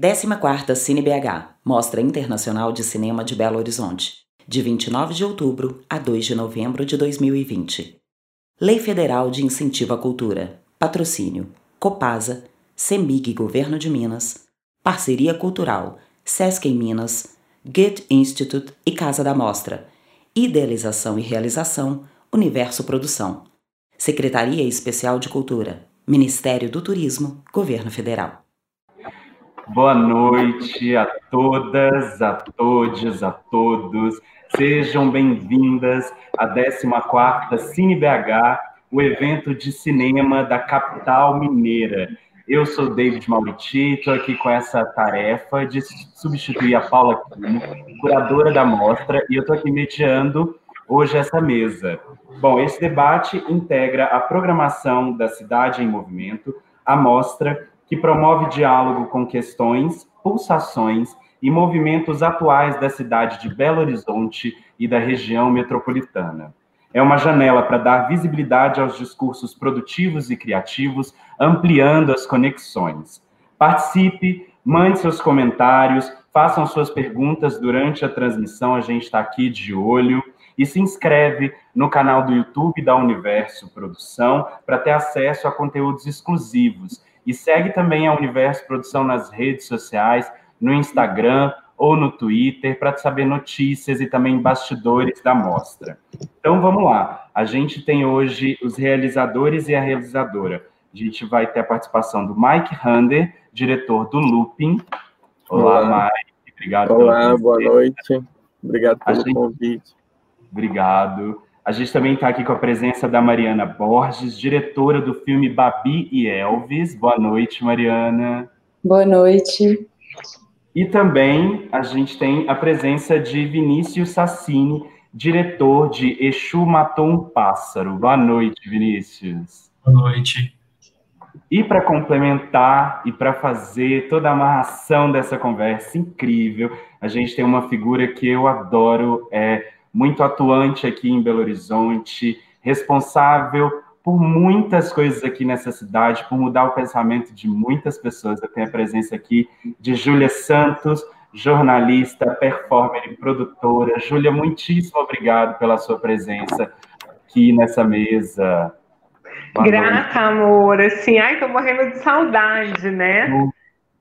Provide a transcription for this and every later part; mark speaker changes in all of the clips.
Speaker 1: 14ª Cine BH, Mostra Internacional de Cinema de Belo Horizonte, de 29 de outubro a 2 de novembro de 2020. Lei Federal de Incentivo à Cultura. Patrocínio: Copasa, CEMIG Governo de Minas, Parceria Cultural, Sesc em Minas, Goethe Institute e Casa da Mostra. Idealização e realização: Universo Produção. Secretaria Especial de Cultura, Ministério do Turismo, Governo Federal.
Speaker 2: Boa noite a todas, a todos, a todos. Sejam bem-vindas à 14ª Cine BH, o evento de cinema da capital mineira. Eu sou David Mauriti, estou aqui com essa tarefa de substituir a Paula Quino, curadora da mostra, e eu estou aqui mediando hoje essa mesa. Bom, esse debate integra a programação da Cidade em Movimento, a mostra que promove diálogo com questões, pulsações e movimentos atuais da cidade de Belo Horizonte e da região metropolitana. É uma janela para dar visibilidade aos discursos produtivos e criativos, ampliando as conexões. Participe, mande seus comentários, façam suas perguntas durante a transmissão, a gente está aqui de olho. E se inscreve no canal do YouTube da Universo Produção para ter acesso a conteúdos exclusivos e segue também a Universo Produção nas redes sociais, no Instagram ou no Twitter, para saber notícias e também bastidores da mostra. Então vamos lá. A gente tem hoje os realizadores e a realizadora. A gente vai ter a participação do Mike Hander, diretor do Looping. Olá, Olá. Mike.
Speaker 3: Obrigado Olá, boa noite. Obrigado pelo gente... convite.
Speaker 2: Obrigado. A gente também está aqui com a presença da Mariana Borges, diretora do filme Babi e Elvis. Boa noite, Mariana.
Speaker 4: Boa noite.
Speaker 2: E também a gente tem a presença de Vinícius Sassini, diretor de Exu Matou um Pássaro. Boa noite, Vinícius.
Speaker 5: Boa noite.
Speaker 2: E para complementar e para fazer toda a amarração dessa conversa incrível, a gente tem uma figura que eu adoro, é muito atuante aqui em Belo Horizonte, responsável por muitas coisas aqui nessa cidade, por mudar o pensamento de muitas pessoas. Eu tenho a presença aqui de Júlia Santos, jornalista, performer e produtora. Júlia, muitíssimo obrigado pela sua presença aqui nessa mesa.
Speaker 6: Boa Grata, noite. amor. Assim, ai, tô morrendo de saudade, né?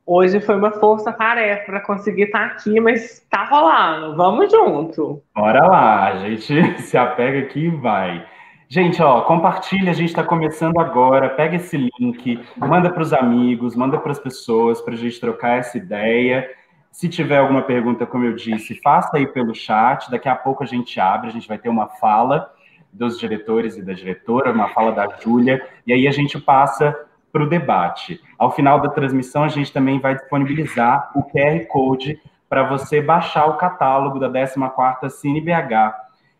Speaker 6: Hoje foi uma força-tarefa para conseguir estar tá aqui, mas tá rolando. Vamos junto.
Speaker 2: Bora lá, a gente se apega aqui e vai. Gente, ó, compartilha, a gente está começando agora. Pega esse link, manda para os amigos, manda para as pessoas para a gente trocar essa ideia. Se tiver alguma pergunta, como eu disse, faça aí pelo chat. Daqui a pouco a gente abre, a gente vai ter uma fala dos diretores e da diretora, uma fala da Júlia, e aí a gente passa para o debate. Ao final da transmissão, a gente também vai disponibilizar o QR Code para você baixar o catálogo da 14ª Cine BH.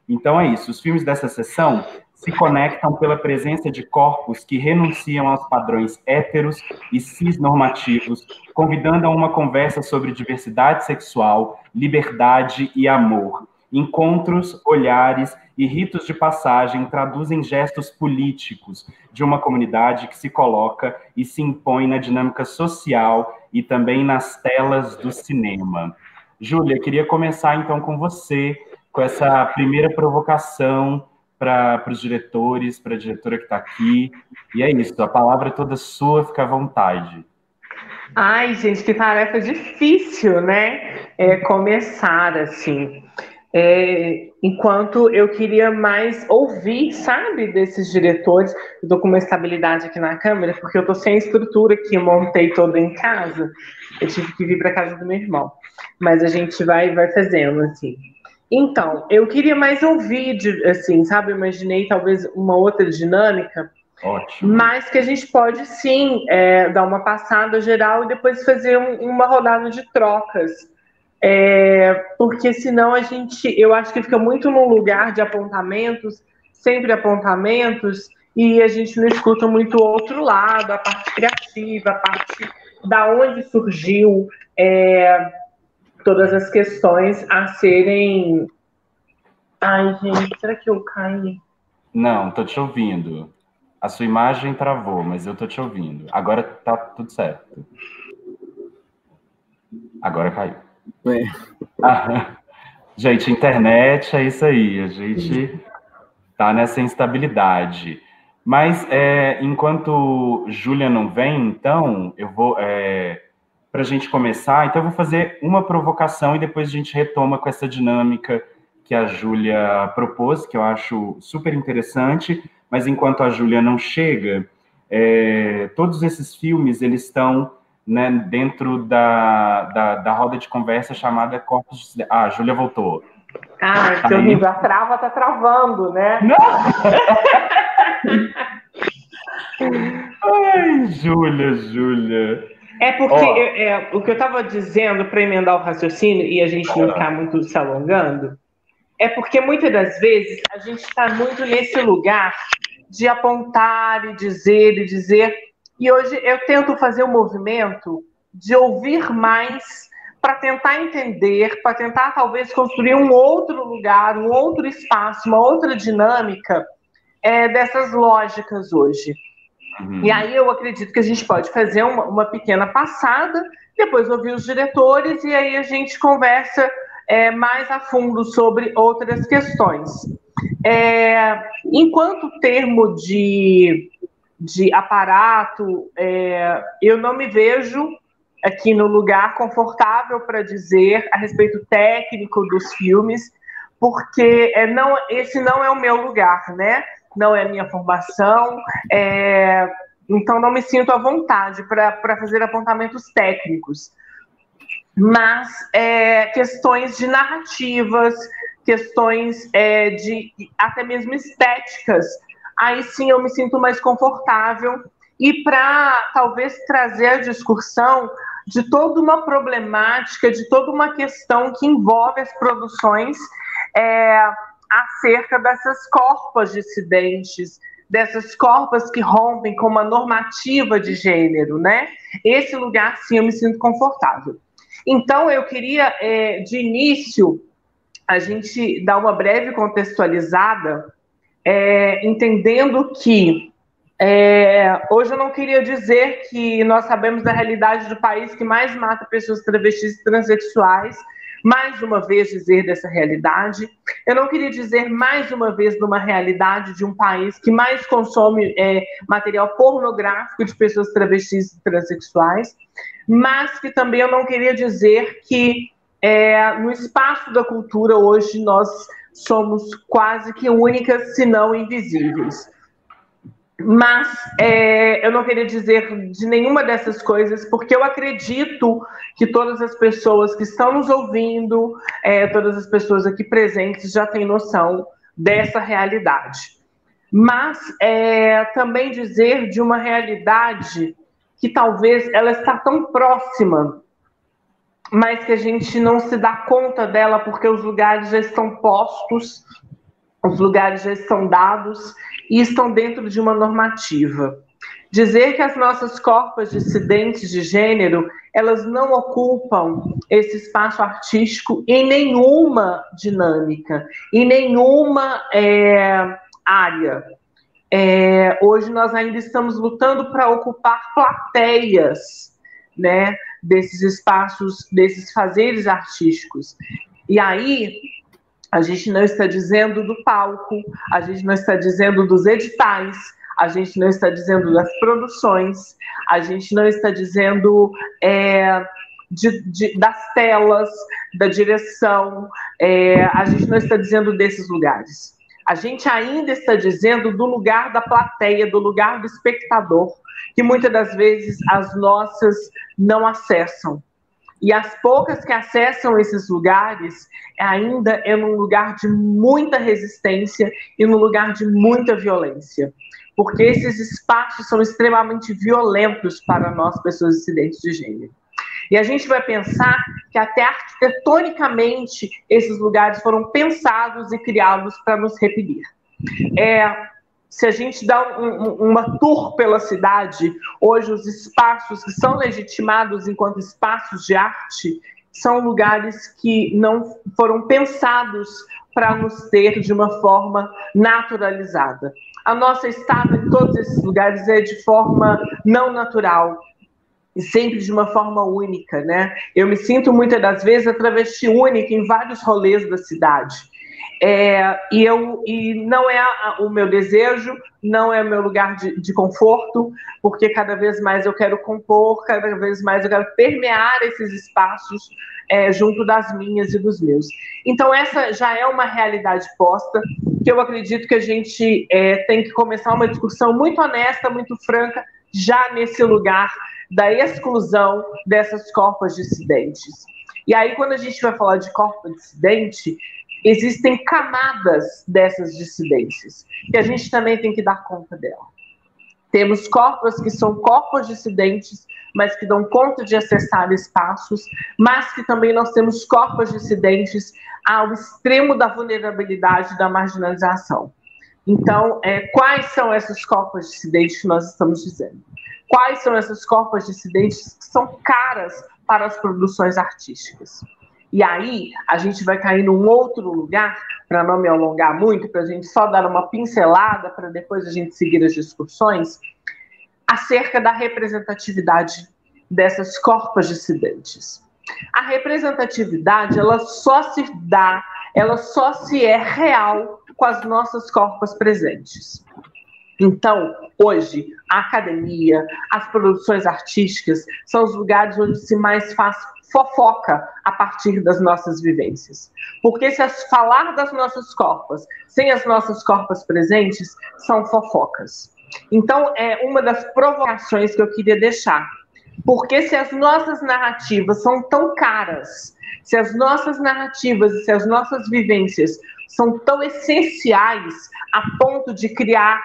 Speaker 2: Então é isso, os filmes dessa sessão se conectam pela presença de corpos que renunciam aos padrões héteros e cisnormativos, convidando a uma conversa sobre diversidade sexual, liberdade e amor. Encontros, olhares e ritos de passagem traduzem gestos políticos de uma comunidade que se coloca e se impõe na dinâmica social e também nas telas do cinema. Júlia, queria começar então com você, com essa primeira provocação para os diretores, para a diretora que está aqui. E é isso, a palavra é toda sua, fica à vontade.
Speaker 6: Ai, gente, que tarefa difícil, né? É começar assim. É, enquanto eu queria mais ouvir, sabe, desses diretores. Eu tô com uma estabilidade aqui na câmera, porque eu tô sem estrutura que montei toda em casa. Eu tive que vir para casa do meu irmão. Mas a gente vai, vai fazendo, assim. Então, eu queria mais ouvir, assim, sabe? Eu imaginei talvez uma outra dinâmica.
Speaker 2: Ótimo.
Speaker 6: Mas que a gente pode sim é, dar uma passada geral e depois fazer um, uma rodada de trocas é, porque senão a gente, eu acho que fica muito num lugar de apontamentos, sempre apontamentos, e a gente não escuta muito o outro lado, a parte criativa, a parte da onde surgiu é, todas as questões a serem. Ai, gente, será que eu caí?
Speaker 2: Não, tô te ouvindo. A sua imagem travou, mas eu tô te ouvindo. Agora tá tudo certo. Agora caiu. É. Ah, gente, internet é isso aí. A gente tá nessa instabilidade. Mas é, enquanto Júlia não vem, então, eu vou. É, Para a gente começar, então eu vou fazer uma provocação e depois a gente retoma com essa dinâmica que a Júlia propôs, que eu acho super interessante. Mas enquanto a Júlia não chega, é, todos esses filmes eles estão né, dentro da, da, da, roda de conversa chamada Corpos de... Ah, a Júlia voltou.
Speaker 6: Ah, que horrível. A trava tá travando, né?
Speaker 2: Não! Ai, Júlia, Júlia.
Speaker 6: É porque oh. é, o que eu estava dizendo para emendar o raciocínio e a gente não ficar muito se alongando, é porque muitas das vezes a gente está muito nesse lugar de apontar e dizer e dizer. E hoje eu tento fazer o um movimento de ouvir mais para tentar entender, para tentar talvez construir um outro lugar, um outro espaço, uma outra dinâmica é, dessas lógicas hoje. Uhum. E aí eu acredito que a gente pode fazer uma, uma, pequena passada, depois ouvir os diretores e aí a gente conversa é, mais a fundo sobre outras questões. É, enquanto termo de, de aparato, é, eu não me vejo aqui no lugar confortável para dizer a respeito técnico dos filmes, porque é, não, esse não é o meu lugar, né? Não é a minha formação, é, então não me sinto à vontade para fazer apontamentos técnicos. Mas é, questões de narrativas, questões é, de até mesmo estéticas, aí sim eu me sinto mais confortável e para talvez trazer a discussão de toda uma problemática, de toda uma questão que envolve as produções é, acerca dessas corpas dissidentes, dessas corpas que rompem com uma normativa de gênero, né? Esse lugar, sim, eu me sinto confortável. Então, eu queria, é, de início, a gente dar uma breve contextualizada, é, entendendo que é, hoje eu não queria dizer que nós sabemos da realidade do país que mais mata pessoas travestis e transexuais, mais uma vez dizer dessa realidade. Eu não queria dizer mais uma vez de uma realidade de um país que mais consome é, material pornográfico de pessoas travestis e transexuais, mas que também eu não queria dizer que é, no espaço da cultura hoje nós somos quase que únicas, se não invisíveis. Mas é, eu não queria dizer de nenhuma dessas coisas, porque eu acredito que todas as pessoas que estão nos ouvindo, é, todas as pessoas aqui presentes já têm noção dessa realidade. Mas é, também dizer de uma realidade que talvez ela está tão próxima mas que a gente não se dá conta dela porque os lugares já estão postos, os lugares já estão dados e estão dentro de uma normativa. Dizer que as nossas corpas dissidentes de gênero, elas não ocupam esse espaço artístico em nenhuma dinâmica, em nenhuma é, área. É, hoje nós ainda estamos lutando para ocupar plateias, né? Desses espaços, desses fazeres artísticos. E aí, a gente não está dizendo do palco, a gente não está dizendo dos editais, a gente não está dizendo das produções, a gente não está dizendo é, de, de, das telas, da direção, é, a gente não está dizendo desses lugares. A gente ainda está dizendo do lugar da plateia, do lugar do espectador, que muitas das vezes as nossas não acessam. E as poucas que acessam esses lugares ainda é num lugar de muita resistência e num lugar de muita violência. Porque esses espaços são extremamente violentos para nós, pessoas dissidentes de gênero. E a gente vai pensar que até arquitetonicamente esses lugares foram pensados e criados para nos repelir. É, se a gente dá um, uma tour pela cidade, hoje os espaços que são legitimados enquanto espaços de arte são lugares que não foram pensados para nos ter de uma forma naturalizada. A nossa estada em todos esses lugares é de forma não natural. sempre de uma forma única, né? Eu me sinto muitas das vezes a travesti única em vários rolês da cidade. É, e, eu, e não é o meu desejo, não é o meu lugar de, de, conforto, porque cada vez mais eu quero compor, cada vez mais eu quero permear esses espaços é, junto das minhas e dos meus. Então, essa já é uma realidade posta, que eu acredito que a gente é, tem que começar uma discussão muito honesta, muito franca, já nesse lugar da exclusão dessas corpos dissidentes. E aí, quando a gente vai falar de corpo dissidente, existem camadas dessas dissidências, que a gente também tem que dar conta dela. Temos corpos que são corpos dissidentes, mas que dão conta de acessar espaços, mas que também nós temos corpos dissidentes ao extremo da vulnerabilidade da marginalização. Então, é, quais são esses corpos dissidentes que nós estamos dizendo? Quais são essas corpos dissidentes que são caras para as produções artísticas? E aí a gente vai cair num outro lugar, para não me alongar muito, para a gente só dar uma pincelada para depois a gente seguir as discussões, acerca da representatividade dessas corpas dissidentes. A representatividade, ela só se dá, ela só se é real com as nossas corpas presentes. Então, hoje, a academia, as produções artísticas são os lugares onde se mais faz fofoca a partir das nossas vivências. Porque se falar das nossas corpas sem as nossas corpas presentes são fofocas. Então, é uma das provocações que eu queria deixar. Porque se as nossas narrativas são tão caras, se as nossas narrativas e se as nossas vivências são tão essenciais a ponto de criar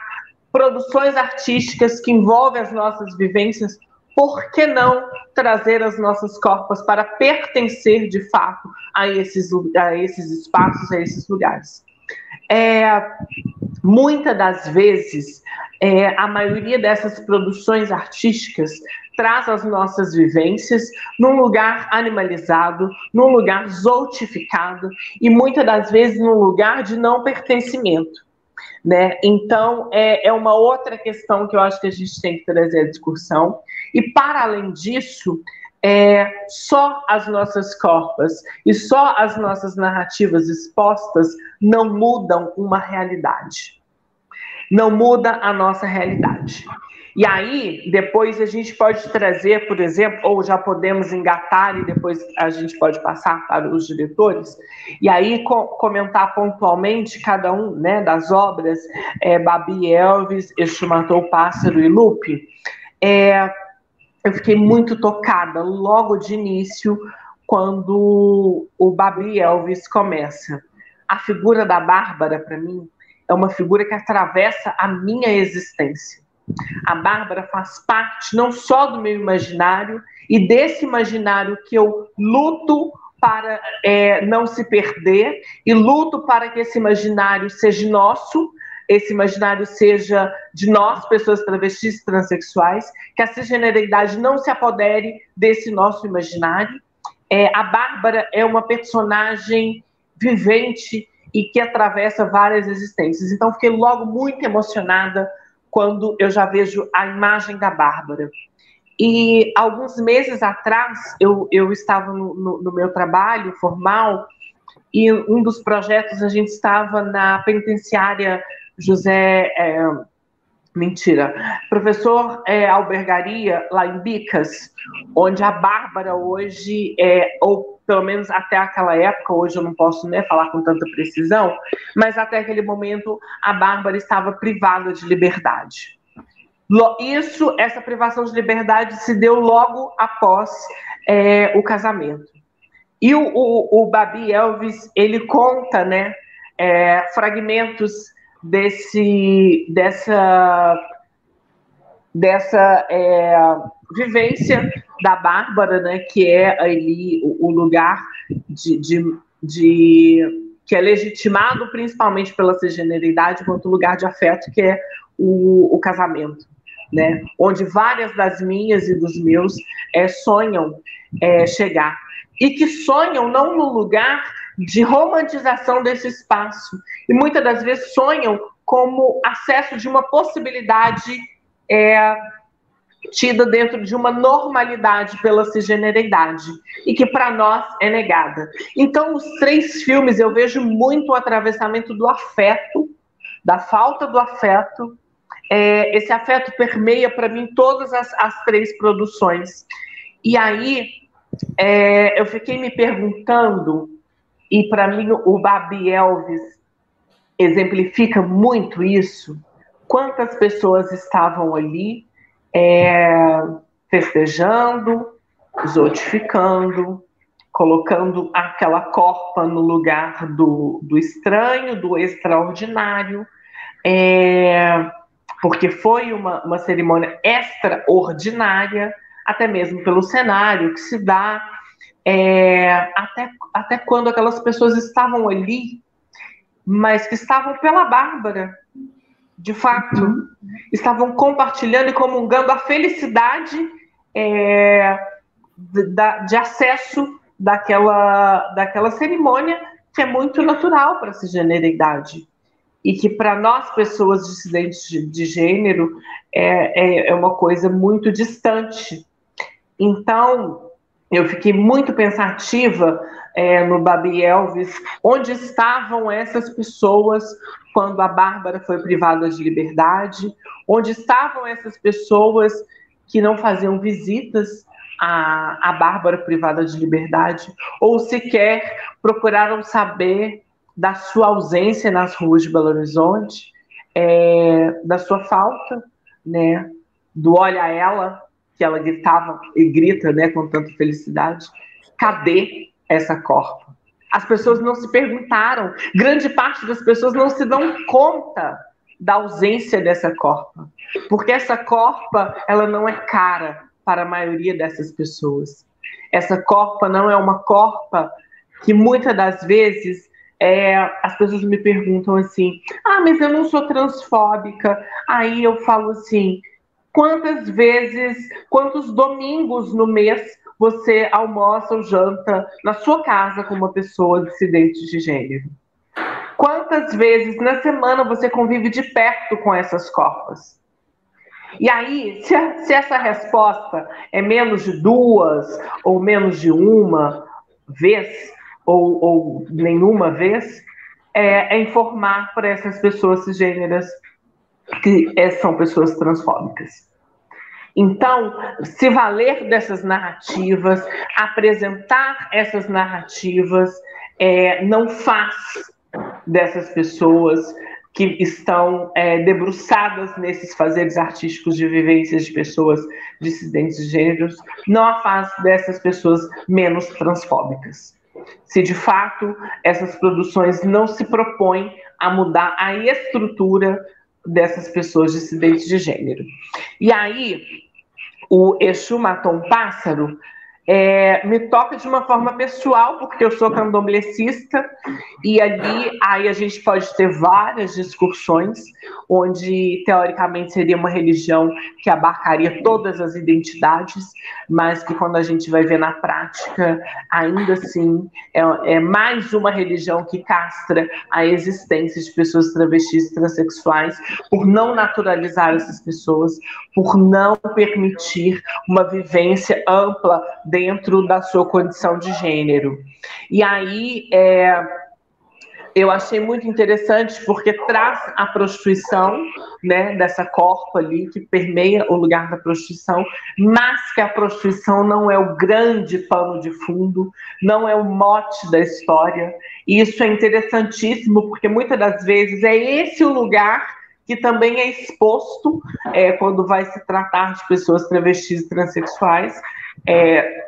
Speaker 6: produções artísticas que envolvem as nossas vivências, por que não trazer as nossas corpas para pertencer de fato a esses, a esses espaços, a esses lugares? É, muitas das vezes, é, a maioria dessas produções artísticas traz as nossas vivências num lugar animalizado, num lugar zootificado e muitas das vezes num lugar de não pertencimento. Né? Então, é, é uma outra questão que eu acho que a gente tem que trazer à discussão. E, para além disso, é, só as nossas corpas e só as nossas narrativas expostas não mudam uma realidade. Não muda a nossa realidade. E aí, depois a gente pode trazer, por exemplo, ou já podemos engatar e depois a gente pode passar para os diretores, e aí co comentar pontualmente cada um né, das obras, é, Babi Elvis, Este Matou Pássaro e Lupe. É, eu fiquei muito tocada logo de início quando o Babi Elvis começa. A figura da Bárbara, para mim, é uma figura que atravessa a minha existência a Bárbara faz parte não só do meu imaginário e desse imaginário que eu luto para é, não se perder e luto para que esse imaginário seja nosso, esse imaginário seja de nós, pessoas travestis transexuais, que a cisgeneridade não se apodere desse nosso imaginário. É, a Bárbara é uma personagem vivente e que atravessa várias existências. Então, fiquei logo muito emocionada quando eu já vejo a imagem da Bárbara. E alguns meses atrás, eu, eu estava no, no, no meu trabalho formal e um dos projetos a gente estava na penitenciária José. É, mentira. Professor é, Albergaria, lá em Bicas, onde a Bárbara hoje, é, ou pelo menos até aquela época, hoje eu não posso né, falar com tanta precisão, mas até aquele momento a Bárbara estava privada de liberdade. Isso, essa privação de liberdade se deu logo após é, o casamento. E o, o, o, Babi Elvis, ele conta né, é, fragmentos desse, dessa, dessa é, vivência da Bárbara, né, que é ali o, o lugar de, de, de, que é legitimado principalmente pela cisgeneridade quanto lugar de afeto, que é o, o casamento. Né, onde várias das minhas e dos meus é, sonham é, chegar. E que sonham não no lugar de romantização desse espaço. E muitas das vezes sonham como acesso de uma possibilidade é, tida dentro de uma normalidade pela cisgeneridade e que para nós é negada. Então, os três filmes eu vejo muito o atravessamento do afeto, da falta do afeto. É, esse afeto permeia para mim todas as, as, três produções. E aí é, eu fiquei me perguntando, e para mim o Babi Elvis exemplifica muito isso. Quantas pessoas estavam ali é, festejando, zotificando, colocando aquela corpa no lugar do, do estranho, do extraordinário, é, porque foi uma, uma cerimônia extraordinária, até mesmo pelo cenário que se dá, é, até, até quando aquelas pessoas estavam ali, mas que estavam pela Bárbara, de fato, uhum. estavam compartilhando e comungando a felicidade é, de, de, acesso daquela, daquela cerimônia que é muito natural para a cisgeneridade e que para nós, pessoas dissidentes de, de gênero, é, é, é uma coisa muito distante. Então, eu fiquei muito pensativa é, no Babi Elvis, onde estavam essas pessoas quando a Bárbara foi privada de liberdade, onde estavam essas pessoas que não faziam visitas à, à Bárbara privada de liberdade, ou sequer procuraram saber da sua ausência nas ruas de Belo Horizonte, é, da sua falta, né, do olha ela, que ela gritava e grita, né, com tanta felicidade. Cadê essa corpa? As pessoas não se perguntaram, grande parte das pessoas não se dão conta da ausência dessa corpa, porque essa corpa ela não é cara para a maioria dessas pessoas. Essa corpa não é uma corpa que muitas das vezes é, as pessoas me perguntam assim: ah, mas eu não sou transfóbica. Aí eu falo assim: quantas vezes, quantos domingos no mês você almoça ou janta na sua casa com uma pessoa dissidente de gênero? Quantas vezes na semana você convive de perto com essas corpas? E aí, se, a, se essa resposta é menos de duas ou menos de uma vez, ou, ou nenhuma vez, é, é informar para essas pessoas cisgêneras que é, são pessoas transfóbicas. Então, se valer dessas narrativas, apresentar essas narrativas, é, não faz dessas pessoas que estão é, debruçadas nesses fazeres artísticos de vivências de pessoas dissidentes de gêneros, não a faz dessas pessoas menos transfóbicas. Se de fato essas produções não se propõem a mudar a estrutura dessas pessoas dissidentes de gênero. E aí, o Exu matou um pássaro, é, me toca de uma forma pessoal, porque eu sou candomblessista, e ali aí a gente pode ter várias discussões, onde teoricamente seria uma religião que abarcaria todas as identidades, mas que quando a gente vai ver na prática, ainda assim é, é mais uma religião que castra a existência de pessoas travestis transexuais, por não naturalizar essas pessoas, por não permitir uma vivência ampla da sua condição de gênero. E aí é, eu achei muito interessante porque traz a prostituição, né, dessa corpa ali que permeia o lugar da prostituição, mas que a prostituição não é o grande pano de fundo, não é o mote da história. E isso é interessantíssimo porque muitas das vezes é esse o lugar que também é exposto é, quando vai se tratar de pessoas travestis e transexuais. É,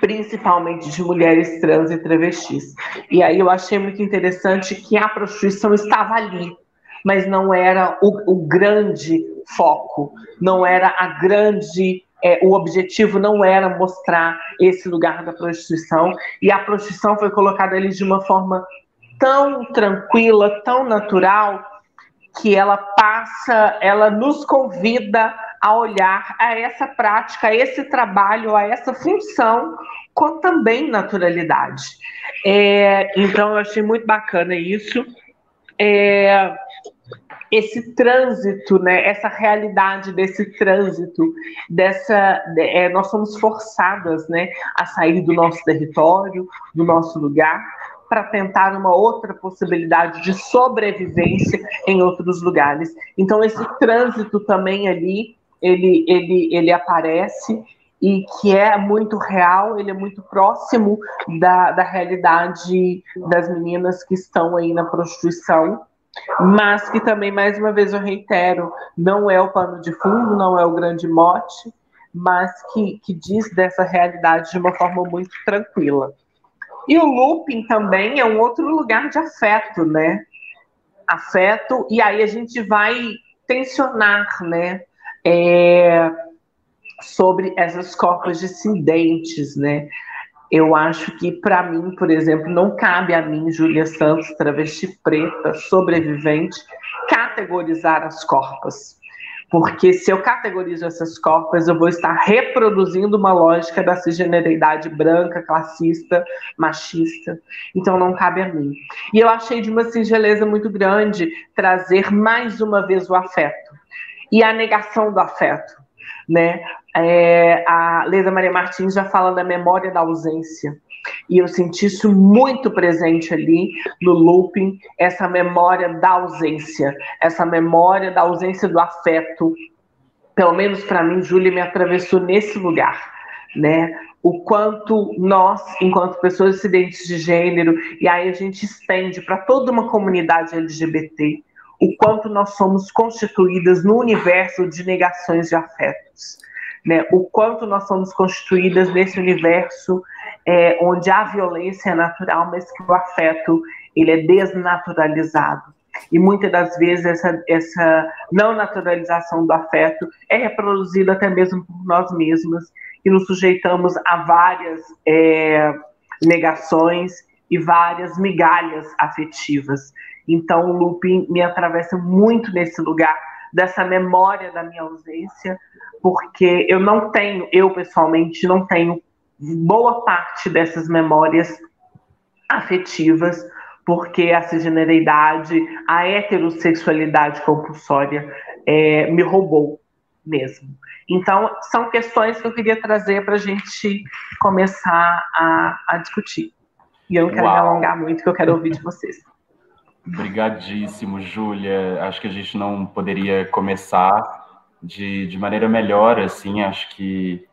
Speaker 6: principalmente de mulheres trans e travestis. E aí eu achei muito interessante que a prostituição estava ali, mas não era o, o grande foco, não era a grande. É, o objetivo não era mostrar esse lugar da prostituição, e a prostituição foi colocada ali de uma forma tão tranquila, tão natural, que ela passa, ela nos convida a olhar a essa prática, a esse trabalho, a essa função com também naturalidade. É, então, eu achei muito bacana isso. É, esse trânsito, né, essa realidade desse trânsito, dessa, é, nós somos forçadas, né, a sair do nosso território, do nosso lugar, para tentar uma outra possibilidade de sobrevivência em outros lugares. Então esse trânsito também ali, ele, ele, ele aparece e que é muito real, ele é muito próximo da, da realidade das meninas que estão aí na prostituição mas que também, mais uma vez, eu reitero, não é o pano de fundo, não é o grande mote, mas que, que diz dessa realidade de uma forma muito tranquila. E o looping também é um outro lugar de afeto, né? Afeto, e aí a gente vai tensionar, né? É, sobre essas copas descendentes, né? Eu acho que, para mim, por exemplo, não cabe a mim, Júlia Santos, travesti preta, sobrevivente, categorizar as corpas. Porque se eu categorizo essas corpas, eu vou estar reproduzindo uma lógica da cisgeneridade branca, classista, machista. Então não cabe a mim. E eu achei de uma singeleza muito grande trazer mais uma vez o afeto e a negação do afeto né? É, a Leda Maria Martins já fala da memória da ausência. E eu senti isso muito presente ali no looping, essa memória da ausência, essa memória da ausência do afeto. Pelo menos para mim, Júlia me atravessou nesse lugar, né? O quanto nós, enquanto pessoas dissidentes de gênero, e aí a gente estende para toda uma comunidade LGBT, o quanto nós somos constituídas no universo de negações de afetos. Né? O quanto nós somos constituídas nesse universo é, onde a violência é natural, mas que o afeto ele é desnaturalizado. E muitas das vezes essa, essa não naturalização do afeto é reproduzida até mesmo por nós mesmas e nos sujeitamos a várias é, negações e várias migalhas afetivas. Então, o looping me atravessa muito nesse lugar dessa memória da minha ausência, porque eu não tenho, eu pessoalmente não tenho boa parte dessas memórias afetivas, porque a cisgeneridade, a heterossexualidade compulsória é, me roubou mesmo. Então, são questões que eu queria trazer para a gente começar a, a, discutir. E eu não quero Uau. me alongar muito, que eu quero ouvir de vocês.
Speaker 2: Obrigadíssimo, Júlia. Acho que a gente não poderia começar de, de maneira melhor, assim, acho que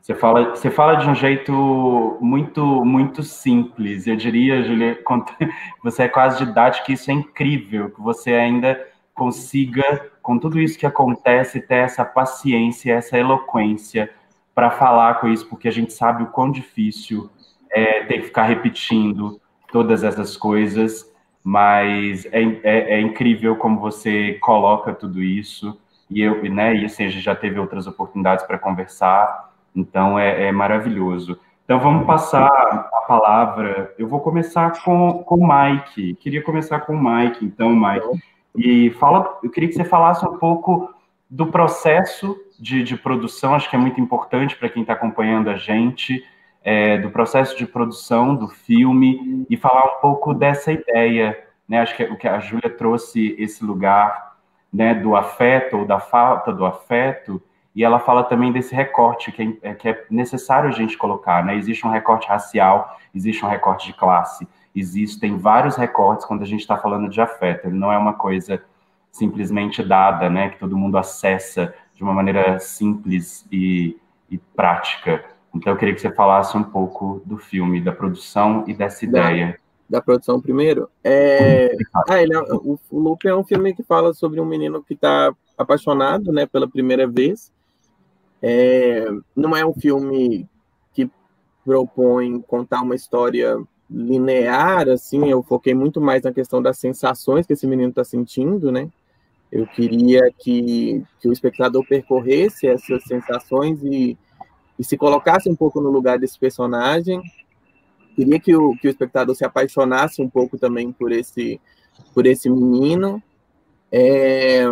Speaker 2: você fala, você fala de um jeito muito muito simples. Eu diria, Júlia, você é quase didática, isso é incrível, que você ainda consiga, com tudo isso que acontece, ter essa paciência, essa eloquência para falar com isso, porque a gente sabe o quão difícil é ter que ficar repetindo todas essas coisas mas é, é, é, incrível como você coloca tudo isso, e eu, né, e assim, a gente já teve outras oportunidades para conversar, então é, é, maravilhoso. Então vamos passar a palavra, eu vou começar com, com o Mike, queria começar com o Mike, então, Mike, e fala, eu queria que você falasse um pouco do processo de, de produção, acho que é muito importante para quem está acompanhando a gente, é, do processo de produção do filme e falar um pouco dessa ideia, né? Acho que o que a Júlia trouxe esse lugar, né, do afeto ou da falta do afeto, e ela fala também desse recorte que é, que é necessário a gente colocar, né? Existe um recorte racial, existe um recorte de classe, existem vários recortes quando a gente está falando de afeto. Ele não é uma coisa simplesmente dada, né? Que todo mundo acessa de uma maneira simples e, e prática. Então, eu queria que você falasse um pouco do filme, da produção e dessa ideia.
Speaker 3: Da, da produção primeiro? É... Ah, ele é, o, o Loop é um filme que fala sobre um menino que está apaixonado, né, pela primeira vez. É... Não é um filme que propõe contar uma história linear, assim, eu foquei muito mais na questão das sensações que esse menino está sentindo, né? Eu queria que, que o espectador percorresse essas sensações e e se colocasse um pouco no lugar desse personagem. Queria que o, que o espectador se apaixonasse um pouco também por esse, por esse menino. É,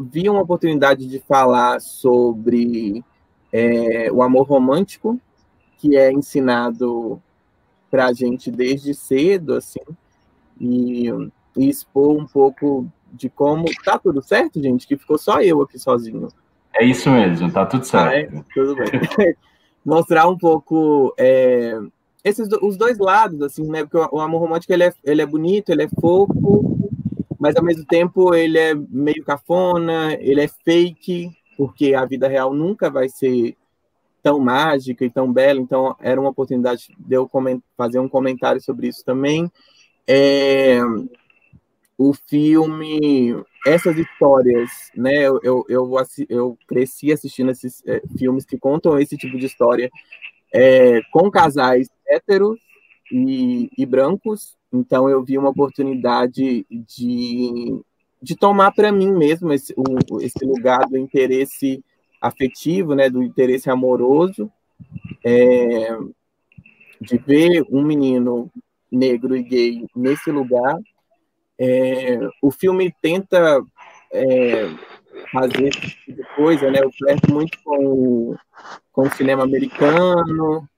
Speaker 3: vi uma oportunidade de falar sobre é, o amor romântico, que é ensinado para a gente desde cedo, assim, e, e expor um pouco de como. Tá tudo certo, gente? Que ficou só eu aqui sozinho.
Speaker 2: É isso mesmo, tá tudo certo.
Speaker 3: Ah, é? Tudo bem. Mostrar um pouco é, esses os dois lados, assim, né? Porque o, amor romântico ele é, ele é bonito, ele é fofo, mas ao mesmo tempo ele é meio cafona, ele é fake, porque a vida real nunca vai ser tão mágica e tão bela, então era uma oportunidade de eu fazer um comentário sobre isso também. É, o filme, essas histórias, né? Eu, eu, eu, eu cresci assistindo esses é, filmes que contam esse tipo de história é, com casais héteros e, e, brancos, então eu vi uma oportunidade de, de tomar para mim mesmo esse, o, esse lugar do interesse afetivo, né, do interesse amoroso, é, de ver um menino negro e gay nesse lugar. É, o filme tenta é, fazer esse tipo de coisa, né? Eu flerto muito com o, com o cinema americano,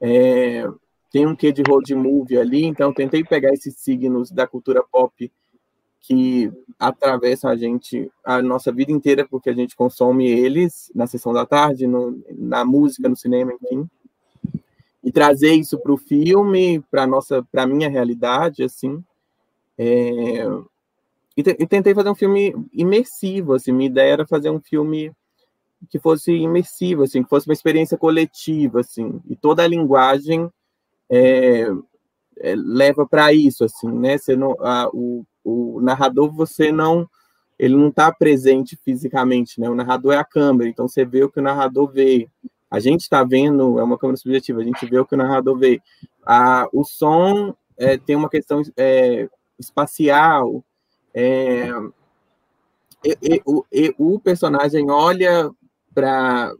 Speaker 3: é, tem um quê de road movie ali, então tentei pegar esses signos da cultura pop que atravessam a gente a nossa vida inteira, porque a gente consome eles na sessão da tarde, no, na música, no cinema, enfim. E trazer isso para o filme, para nossa, para minha realidade, assim. É... E, te, tentei fazer um filme imersivo, assim. Minha ideia era fazer um filme que fosse imersivo, assim, que fosse uma experiência coletiva, assim. E toda a linguagem é, é, leva para isso, assim, né? Você não, a, o o narrador você não ele não está presente fisicamente, né? O narrador é a câmera, então você vê o que o narrador vê. A gente está vendo, é uma câmera subjetiva, a gente vê o que o narrador vê. A, o som é, tem uma questão é, espacial. É, e, e, o, personagem olha para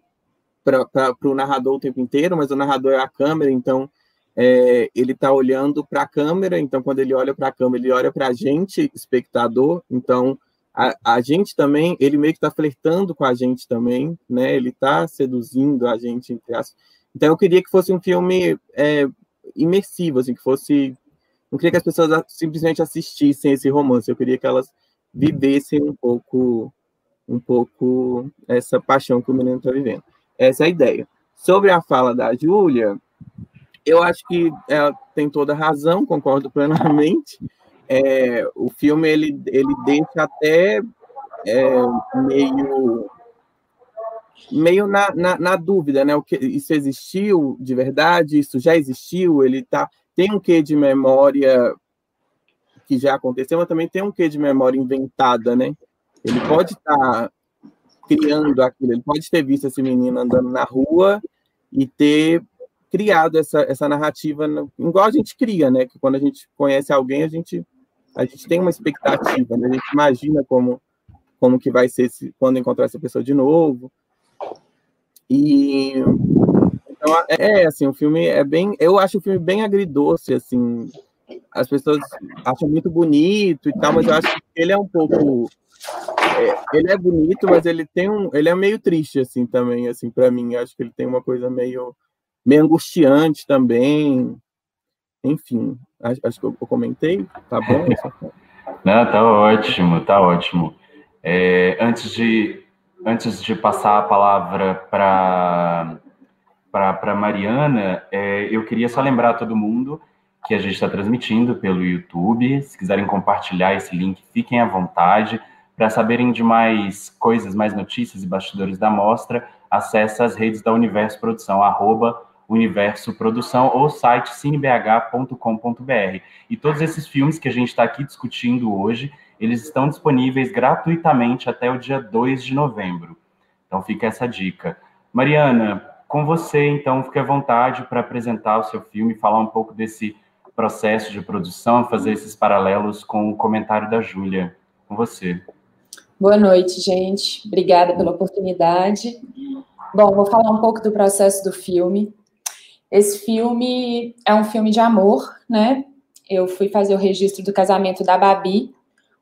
Speaker 3: o narrador o tempo inteiro, mas o narrador é a câmera, então é, ele está olhando para a câmera, então quando ele olha para a câmera, ele olha para a gente, espectador, então a, a, gente também, ele meio que está flertando com a gente também, né? Ele está seduzindo a gente. Então eu queria que fosse um filme é, imersivo, assim, que fosse... Não queria que as pessoas simplesmente assistissem esse romance, eu queria que elas vivessem um pouco, um pouco essa paixão que o menino está vivendo. Essa é a ideia. Sobre a fala da Júlia, eu acho que ela tem toda razão, concordo plenamente. É, o filme ele, ele deixa até é, meio meio na, na, na, dúvida, né? O que isso existiu de verdade? Isso já existiu? Ele tá tem um quê de memória que já aconteceu, mas também tem um quê de memória inventada, né? Ele pode estar tá criando aquilo, ele pode ter visto esse menino andando na rua e ter criado essa, essa narrativa, igual a gente cria, né? Que quando a gente conhece alguém, a gente, a gente tem uma expectativa, né? A gente imagina como, como que vai ser se, quando encontrar essa pessoa de novo. E é, assim, o filme é bem, eu acho o filme bem agridoce, assim. As pessoas acham muito bonito e tal, mas eu acho que ele é um pouco é, ele é bonito, mas ele tem um, ele é meio triste assim também, assim para mim. Eu acho que ele tem uma coisa meio meio angustiante também. Enfim, acho, acho que eu, eu, comentei, tá bom?
Speaker 2: Não, tá ótimo, tá ótimo. É, antes, de, antes de passar a palavra para para Mariana, é, eu queria só lembrar a todo mundo que a gente está transmitindo pelo YouTube. Se quiserem compartilhar esse link, fiquem à vontade. Para saberem de mais coisas, mais notícias e bastidores da mostra, acesse as redes da Universo Produção, arroba Universo Produção ou site cinebh.com.br. E todos esses filmes que a gente está aqui discutindo hoje, eles estão disponíveis gratuitamente até o dia 2 de novembro. Então fica essa dica. Mariana, com você, então, fique à vontade para apresentar o seu filme, falar um pouco desse processo de produção, fazer esses paralelos com o comentário da Júlia. Com você.
Speaker 4: Boa noite, gente. Obrigada pela oportunidade. Bom, vou falar um pouco do processo do filme. Esse filme é um filme de amor, né? Eu fui fazer o registro do casamento da Babi,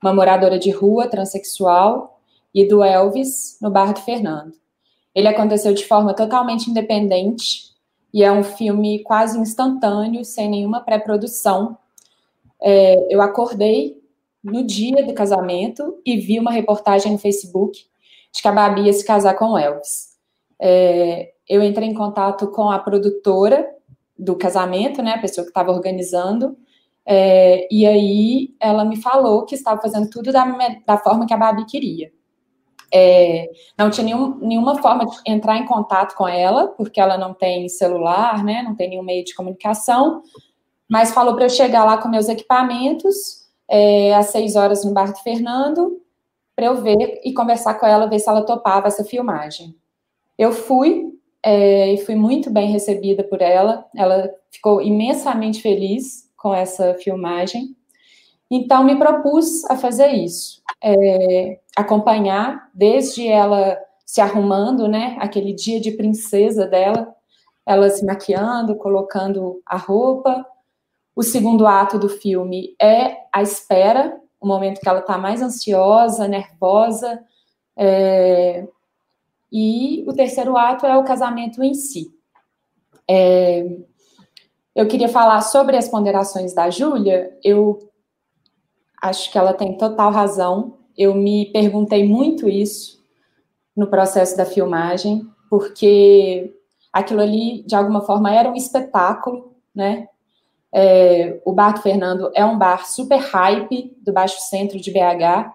Speaker 4: uma moradora de rua, transexual, e do Elvis, no bairro do Fernando. Ele aconteceu de forma totalmente independente e é um filme quase instantâneo, sem nenhuma pré-produção. É, eu acordei no dia do casamento e vi uma reportagem no Facebook de que a Babi ia se casar com Elvis. É, eu entrei em contato com a produtora do casamento, né, a pessoa que estava organizando, é, e aí ela me falou que estava fazendo tudo da, da forma que a Babi queria. É, não tinha nenhum, nenhuma forma de entrar em contato com ela, porque ela não tem celular, né, não tem nenhum meio de comunicação, mas falou para eu chegar lá com meus equipamentos é, às seis horas no bar do Fernando, para eu ver e conversar com ela, ver se ela topava essa filmagem. Eu fui é, e fui muito bem recebida por ela, ela ficou imensamente feliz com essa filmagem. Então, me propus a fazer isso, é, acompanhar desde ela se arrumando, né, aquele dia de princesa dela, ela se maquiando, colocando a roupa. O segundo ato do filme é a espera, o momento que ela está mais ansiosa, nervosa. É, e o terceiro ato é o casamento em si. É, eu queria falar sobre as ponderações da Júlia. Eu acho que ela tem total razão. Eu me perguntei muito isso no processo da filmagem, porque aquilo ali, de alguma forma, era um espetáculo, né? É, o Bar do Fernando é um bar super hype do Baixo Centro de BH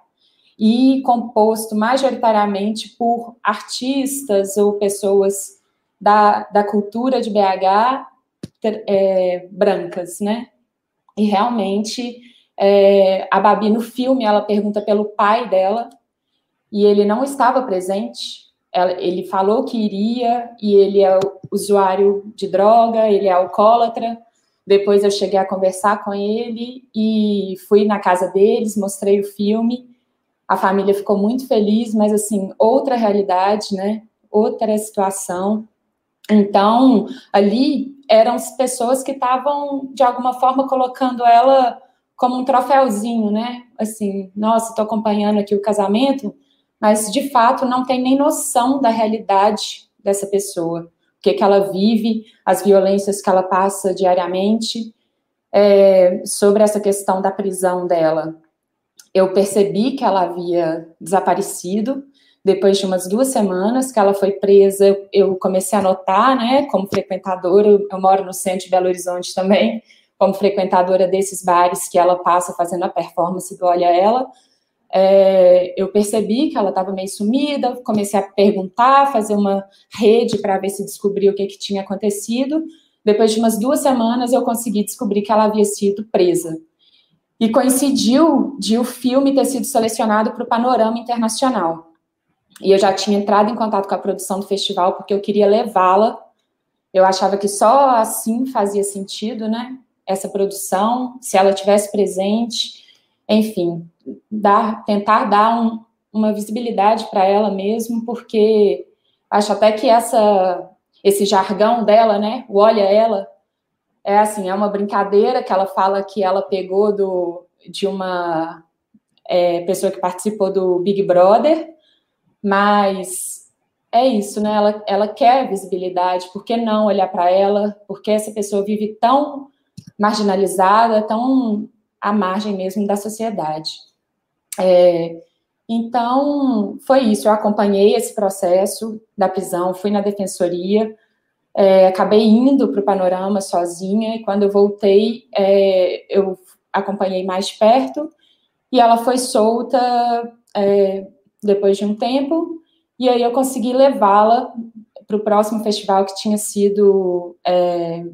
Speaker 4: e composto majoritariamente por artistas ou pessoas da, da cultura de BH é, brancas, né? E realmente é, a Babi no filme ela pergunta pelo pai dela e ele não estava presente. Ela, ele falou que iria e ele é usuário de droga, ele é alcoólatra. Depois eu cheguei a conversar com ele e fui na casa deles, mostrei o filme. A família ficou muito feliz, mas assim, outra realidade, né? Outra situação. Então, ali eram pessoas que estavam, de alguma forma, colocando ela como um troféuzinho, né? Assim, nossa, estou acompanhando aqui o casamento, mas de fato não tem nem noção da realidade dessa pessoa, o que, que ela vive, as violências que ela passa diariamente, é, sobre essa questão da prisão dela. Eu percebi que ela havia desaparecido, depois de umas duas semanas que ela foi presa, eu comecei a notar, né, como frequentadora, eu moro no centro de Belo Horizonte também, como frequentadora desses bares que ela passa fazendo a performance do Olha Ela, é, eu percebi que ela estava meio sumida, comecei a perguntar, fazer uma rede para ver se descobria o que, que tinha acontecido. Depois de umas duas semanas, eu consegui descobrir que ela havia sido presa. E coincidiu de o filme ter sido selecionado para o Panorama Internacional. E eu já tinha entrado em contato com a produção do festival porque eu queria levá-la. Eu achava que só assim fazia sentido, né? Essa produção, se ela tivesse presente, enfim, dar, tentar dar um, uma visibilidade para ela mesmo, porque acho até que essa esse jargão dela, né? O olha ela é assim, é uma brincadeira que ela fala que ela pegou do de uma é, pessoa que participou do Big Brother mas é isso, né? Ela, ela quer visibilidade, por que não olhar para ela? Porque essa pessoa vive tão marginalizada, tão à margem mesmo da sociedade. É, então, foi isso. Eu acompanhei esse processo da prisão, fui na defensoria, é, acabei indo para o panorama sozinha, e quando eu voltei, é, eu acompanhei mais perto, e ela foi solta é, depois de um tempo, e aí eu consegui levá-la para o próximo festival que tinha sido é,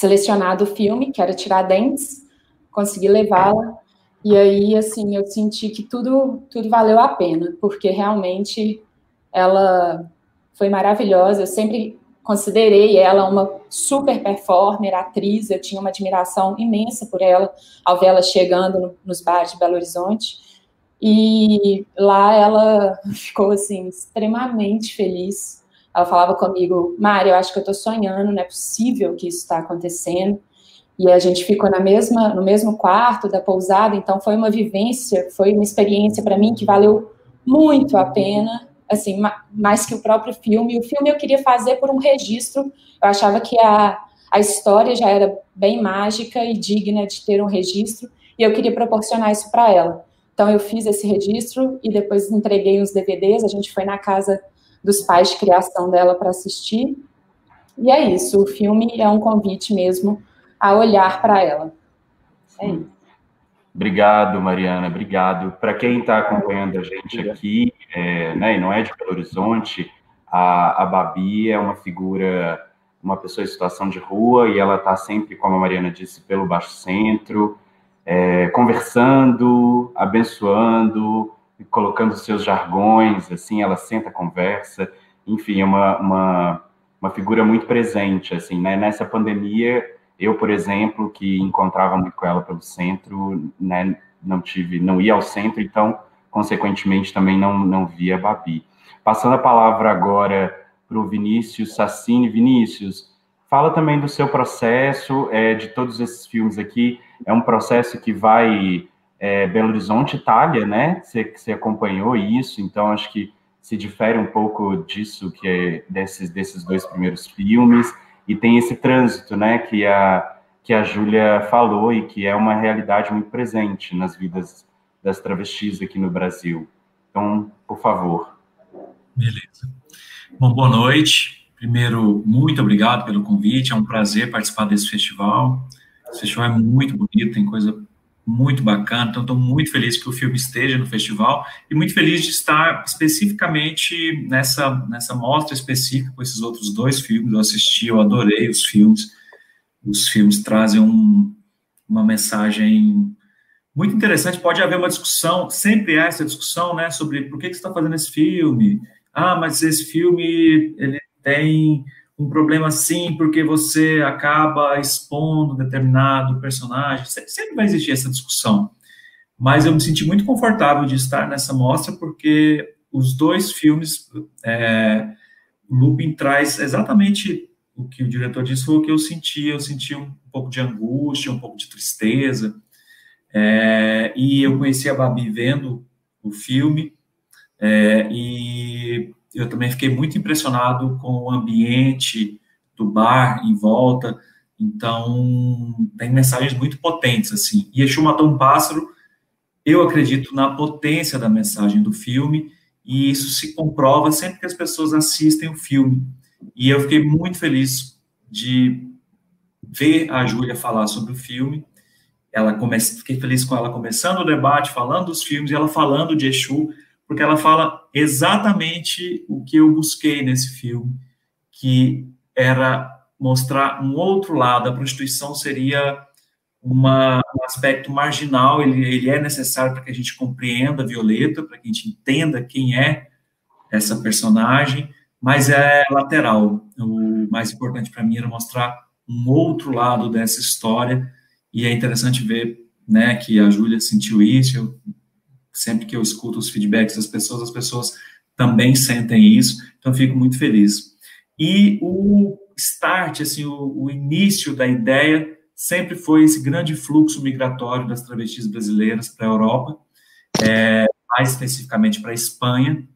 Speaker 4: selecionado o filme, que era Tiradentes, consegui levá-la, e aí, assim, eu senti que tudo, tudo valeu a pena, porque realmente ela foi maravilhosa, eu sempre considerei ela uma super performer, atriz, eu tinha uma admiração imensa por ela, ao ver ela chegando no, nos bares de Belo Horizonte, e lá ela ficou assim extremamente feliz. Ela falava comigo, Mari, eu acho que eu estou sonhando, não é possível que isso está acontecendo. E a gente ficou na mesma, no mesmo quarto da pousada, então foi uma vivência, foi uma experiência para mim que valeu muito a pena, assim, mais que o próprio filme. O filme eu queria fazer por um registro, eu achava que a, a história já era bem mágica e digna de ter um registro, e eu queria proporcionar isso para ela. Então eu fiz esse registro e depois entreguei os DVDs, a gente foi na casa dos pais de criação dela para assistir. E é isso, o filme é um convite mesmo a olhar para ela. É isso.
Speaker 2: Obrigado, Mariana, obrigado. Para quem está acompanhando a gente aqui, é, né, e não é de Belo Horizonte, a, a Babi é uma figura, uma pessoa em situação de rua, e ela está sempre, como a Mariana disse, pelo Baixo Centro, é, conversando, abençoando, colocando seus jargões, assim, ela senta, conversa, enfim, é uma, uma, uma figura muito presente, assim, né? Nessa pandemia, eu, por exemplo, que encontrava muito com ela pelo centro, né, não tive, não ia ao centro, então, consequentemente, também não, não via a Babi. Passando a palavra agora para o Vinícius Sassini. Vinícius, fala também do seu processo, é, de todos esses filmes aqui, é um processo que vai é, Belo Horizonte, Itália, né? Você, você acompanhou isso, então acho que se difere um pouco disso que é desses, desses dois primeiros filmes e tem esse trânsito, né? Que a que a Júlia falou e que é uma realidade muito presente nas vidas das travestis aqui no Brasil. Então, por favor.
Speaker 5: Beleza. Bom, boa noite. Primeiro, muito obrigado pelo convite. É um prazer participar desse festival. Esse festival é muito bonito, tem coisa muito bacana. Então, estou muito feliz que o filme esteja no festival e muito feliz de estar especificamente nessa, nessa mostra específica com esses outros dois filmes. Eu assisti, eu adorei os filmes. Os filmes trazem um, uma mensagem muito interessante. Pode haver uma discussão, sempre há essa discussão, né, sobre por que, que você está fazendo esse filme. Ah, mas esse filme ele tem um problema sim, porque você acaba expondo determinado personagem. Sempre vai existir essa discussão. Mas eu me senti muito confortável de estar nessa mostra, porque os dois filmes, é, Lupin traz exatamente o que o diretor disse, foi o que eu senti. Eu senti um pouco de angústia, um pouco de tristeza. É, e eu conheci a Babi vendo o filme, é, e eu também fiquei muito impressionado com o ambiente do bar em volta. Então, tem mensagens muito potentes, assim. E Exu Matou um Pássaro, eu acredito na potência da mensagem do filme, e isso se comprova sempre que as pessoas assistem o filme. E eu fiquei muito feliz de ver a Júlia falar sobre o filme. Ela comece... Fiquei feliz com ela começando o debate, falando dos filmes, e ela falando de Exu, porque ela fala exatamente o que eu busquei nesse filme, que era mostrar um outro lado. A prostituição seria uma, um aspecto marginal, ele, ele é necessário para que a gente compreenda a Violeta, para que a gente entenda quem é essa personagem, mas é lateral. O mais importante para mim era mostrar um outro lado dessa história, e é interessante ver né, que a Júlia sentiu isso, eu sempre que eu escuto os feedbacks das pessoas, as pessoas também sentem isso, então fico muito feliz. E o start, assim, o, o início da ideia sempre foi esse grande fluxo migratório das travestis brasileiras para a Europa, é, mais especificamente para a Espanha.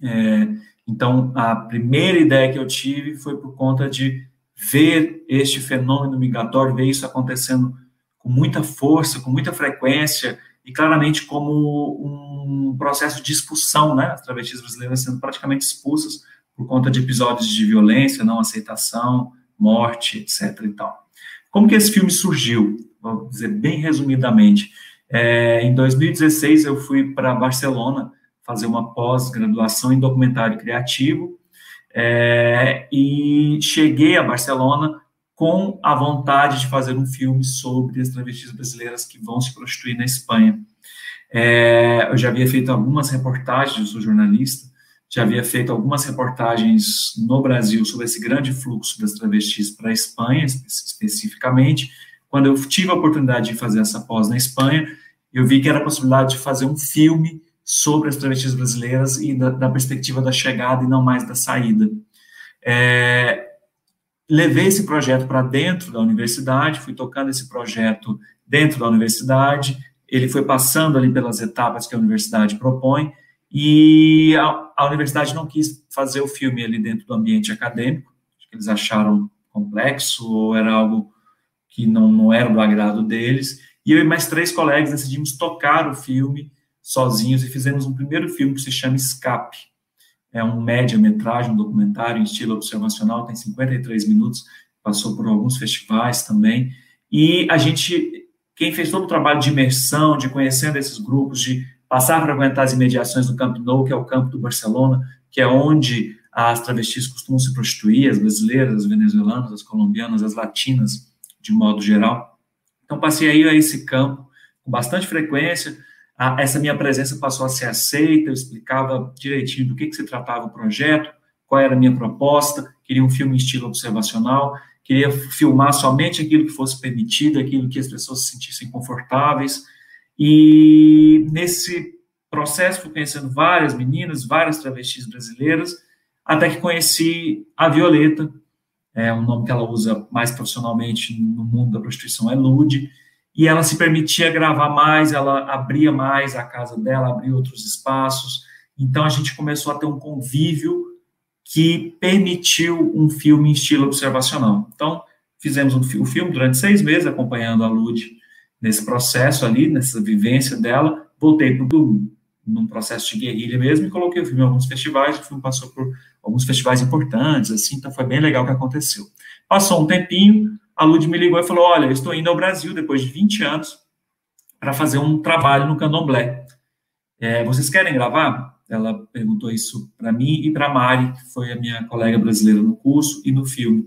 Speaker 5: É, então, a primeira ideia que eu tive foi por conta de ver este fenômeno migratório, ver isso acontecendo com muita força, com muita frequência, e claramente como um processo de expulsão, né? As travestis brasileiras sendo praticamente expulsas por conta de episódios de violência, não aceitação, morte, etc. E tal. Como que esse filme surgiu? Vou dizer bem resumidamente. É, em 2016 eu fui para Barcelona fazer uma pós-graduação em documentário criativo é, e cheguei a Barcelona com a vontade de fazer um filme sobre as travestis brasileiras que vão se prostituir na Espanha. É, eu já havia feito algumas reportagens, eu sou jornalista, já havia feito algumas reportagens no Brasil sobre esse grande fluxo das travestis para a Espanha, especificamente. Quando eu tive a oportunidade de fazer essa pós na Espanha, eu vi que era a possibilidade de fazer um filme sobre as travestis brasileiras e da, da perspectiva da chegada e não mais da saída. É, levei esse projeto para dentro da universidade, fui tocando esse projeto dentro da universidade, ele foi passando ali pelas etapas que a universidade propõe, e a, a universidade não quis fazer o filme ali dentro do ambiente acadêmico, eles acharam complexo, ou era algo que não, não era do agrado deles, E eu e mais três colegas decidimos tocar o filme sozinhos e fizemos um primeiro filme que se chama Escape. É um média-metragem, um documentário em estilo observacional, tem 53 minutos, passou por alguns festivais também. E a gente, quem fez todo o trabalho de imersão, de conhecendo esses grupos, de passar para aguentar as imediações do Camp Nou, que é o campo do Barcelona, que é onde as travestis costumam se prostituir, as brasileiras, as venezuelanas, as colombianas, as latinas, de modo geral. Então, passei aí a esse campo com bastante frequência. Essa minha presença passou a ser aceita, eu explicava direitinho do que, que se tratava o projeto, qual era a minha proposta, queria um filme em estilo observacional, queria filmar somente aquilo que fosse permitido, aquilo que as pessoas se sentissem confortáveis, e nesse processo fui conhecendo várias meninas, várias travestis brasileiras, até que conheci a Violeta, é um nome que ela usa mais profissionalmente no mundo da prostituição é Lude, e ela se permitia gravar mais, ela abria mais a casa dela, abria outros espaços, então a gente começou a ter um convívio que permitiu um filme em estilo observacional. Então, fizemos um, o filme durante seis meses, acompanhando a Lude nesse processo ali, nessa vivência dela, voltei para num processo de guerrilha mesmo e coloquei o filme em alguns festivais, o filme passou por alguns festivais importantes, assim, então foi bem legal o que aconteceu. Passou um tempinho, a Lud me ligou e falou, olha, eu estou indo ao Brasil depois de 20 anos para fazer um trabalho no candomblé. É, vocês querem gravar? Ela perguntou isso para mim e para Mari, que foi a minha colega brasileira no curso e no filme.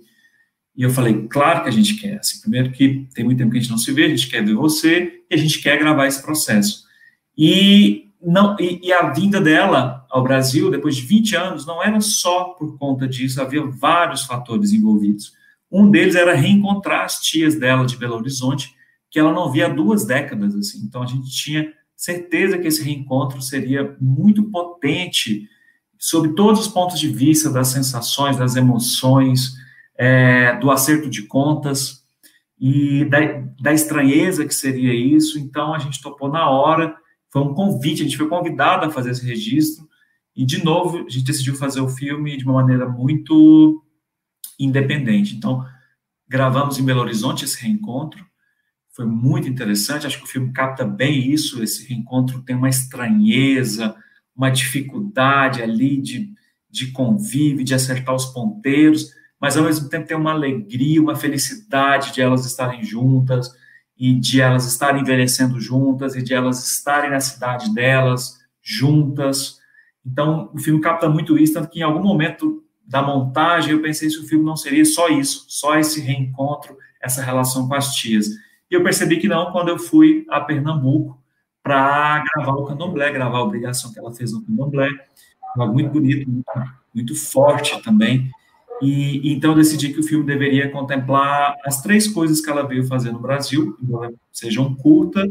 Speaker 5: E eu falei, claro que a gente quer. Assim, primeiro que tem muito tempo que a gente não se vê, a gente quer ver você e a gente quer gravar esse processo. E não e, e, a vinda dela ao Brasil depois de 20 anos não era só por conta disso, havia vários fatores envolvidos. Um deles era reencontrar as tias dela de Belo Horizonte, que ela não via há duas décadas assim. Então a gente tinha certeza que esse reencontro seria muito potente sob todos os pontos de vista das sensações, das emoções, é, do acerto de contas e da, da estranheza que seria isso. Então a gente topou na hora foi um convite, a gente foi convidado a fazer esse registro, e de novo a gente decidiu fazer o filme de uma maneira muito independente. Então, gravamos em Belo Horizonte esse reencontro, foi muito interessante, acho que o filme capta bem isso, esse reencontro tem uma estranheza, uma dificuldade ali de, de convívio, de acertar os ponteiros, mas ao mesmo tempo tem uma alegria, uma felicidade de elas estarem juntas, e de elas estarem envelhecendo juntas e de elas estarem na cidade delas juntas. Então, o filme capta muito isso, tanto que em algum momento da montagem eu pensei se o filme não seria só isso, só esse reencontro, essa relação com as tias. E eu percebi que não quando eu fui a Pernambuco para gravar o Candomblé, gravar a obrigação que ela fez no Candomblé, algo muito bonito, muito, forte também. E então eu decidi que o filme deveria contemplar as três coisas que ela veio fazer no Brasil, embora sejam curta,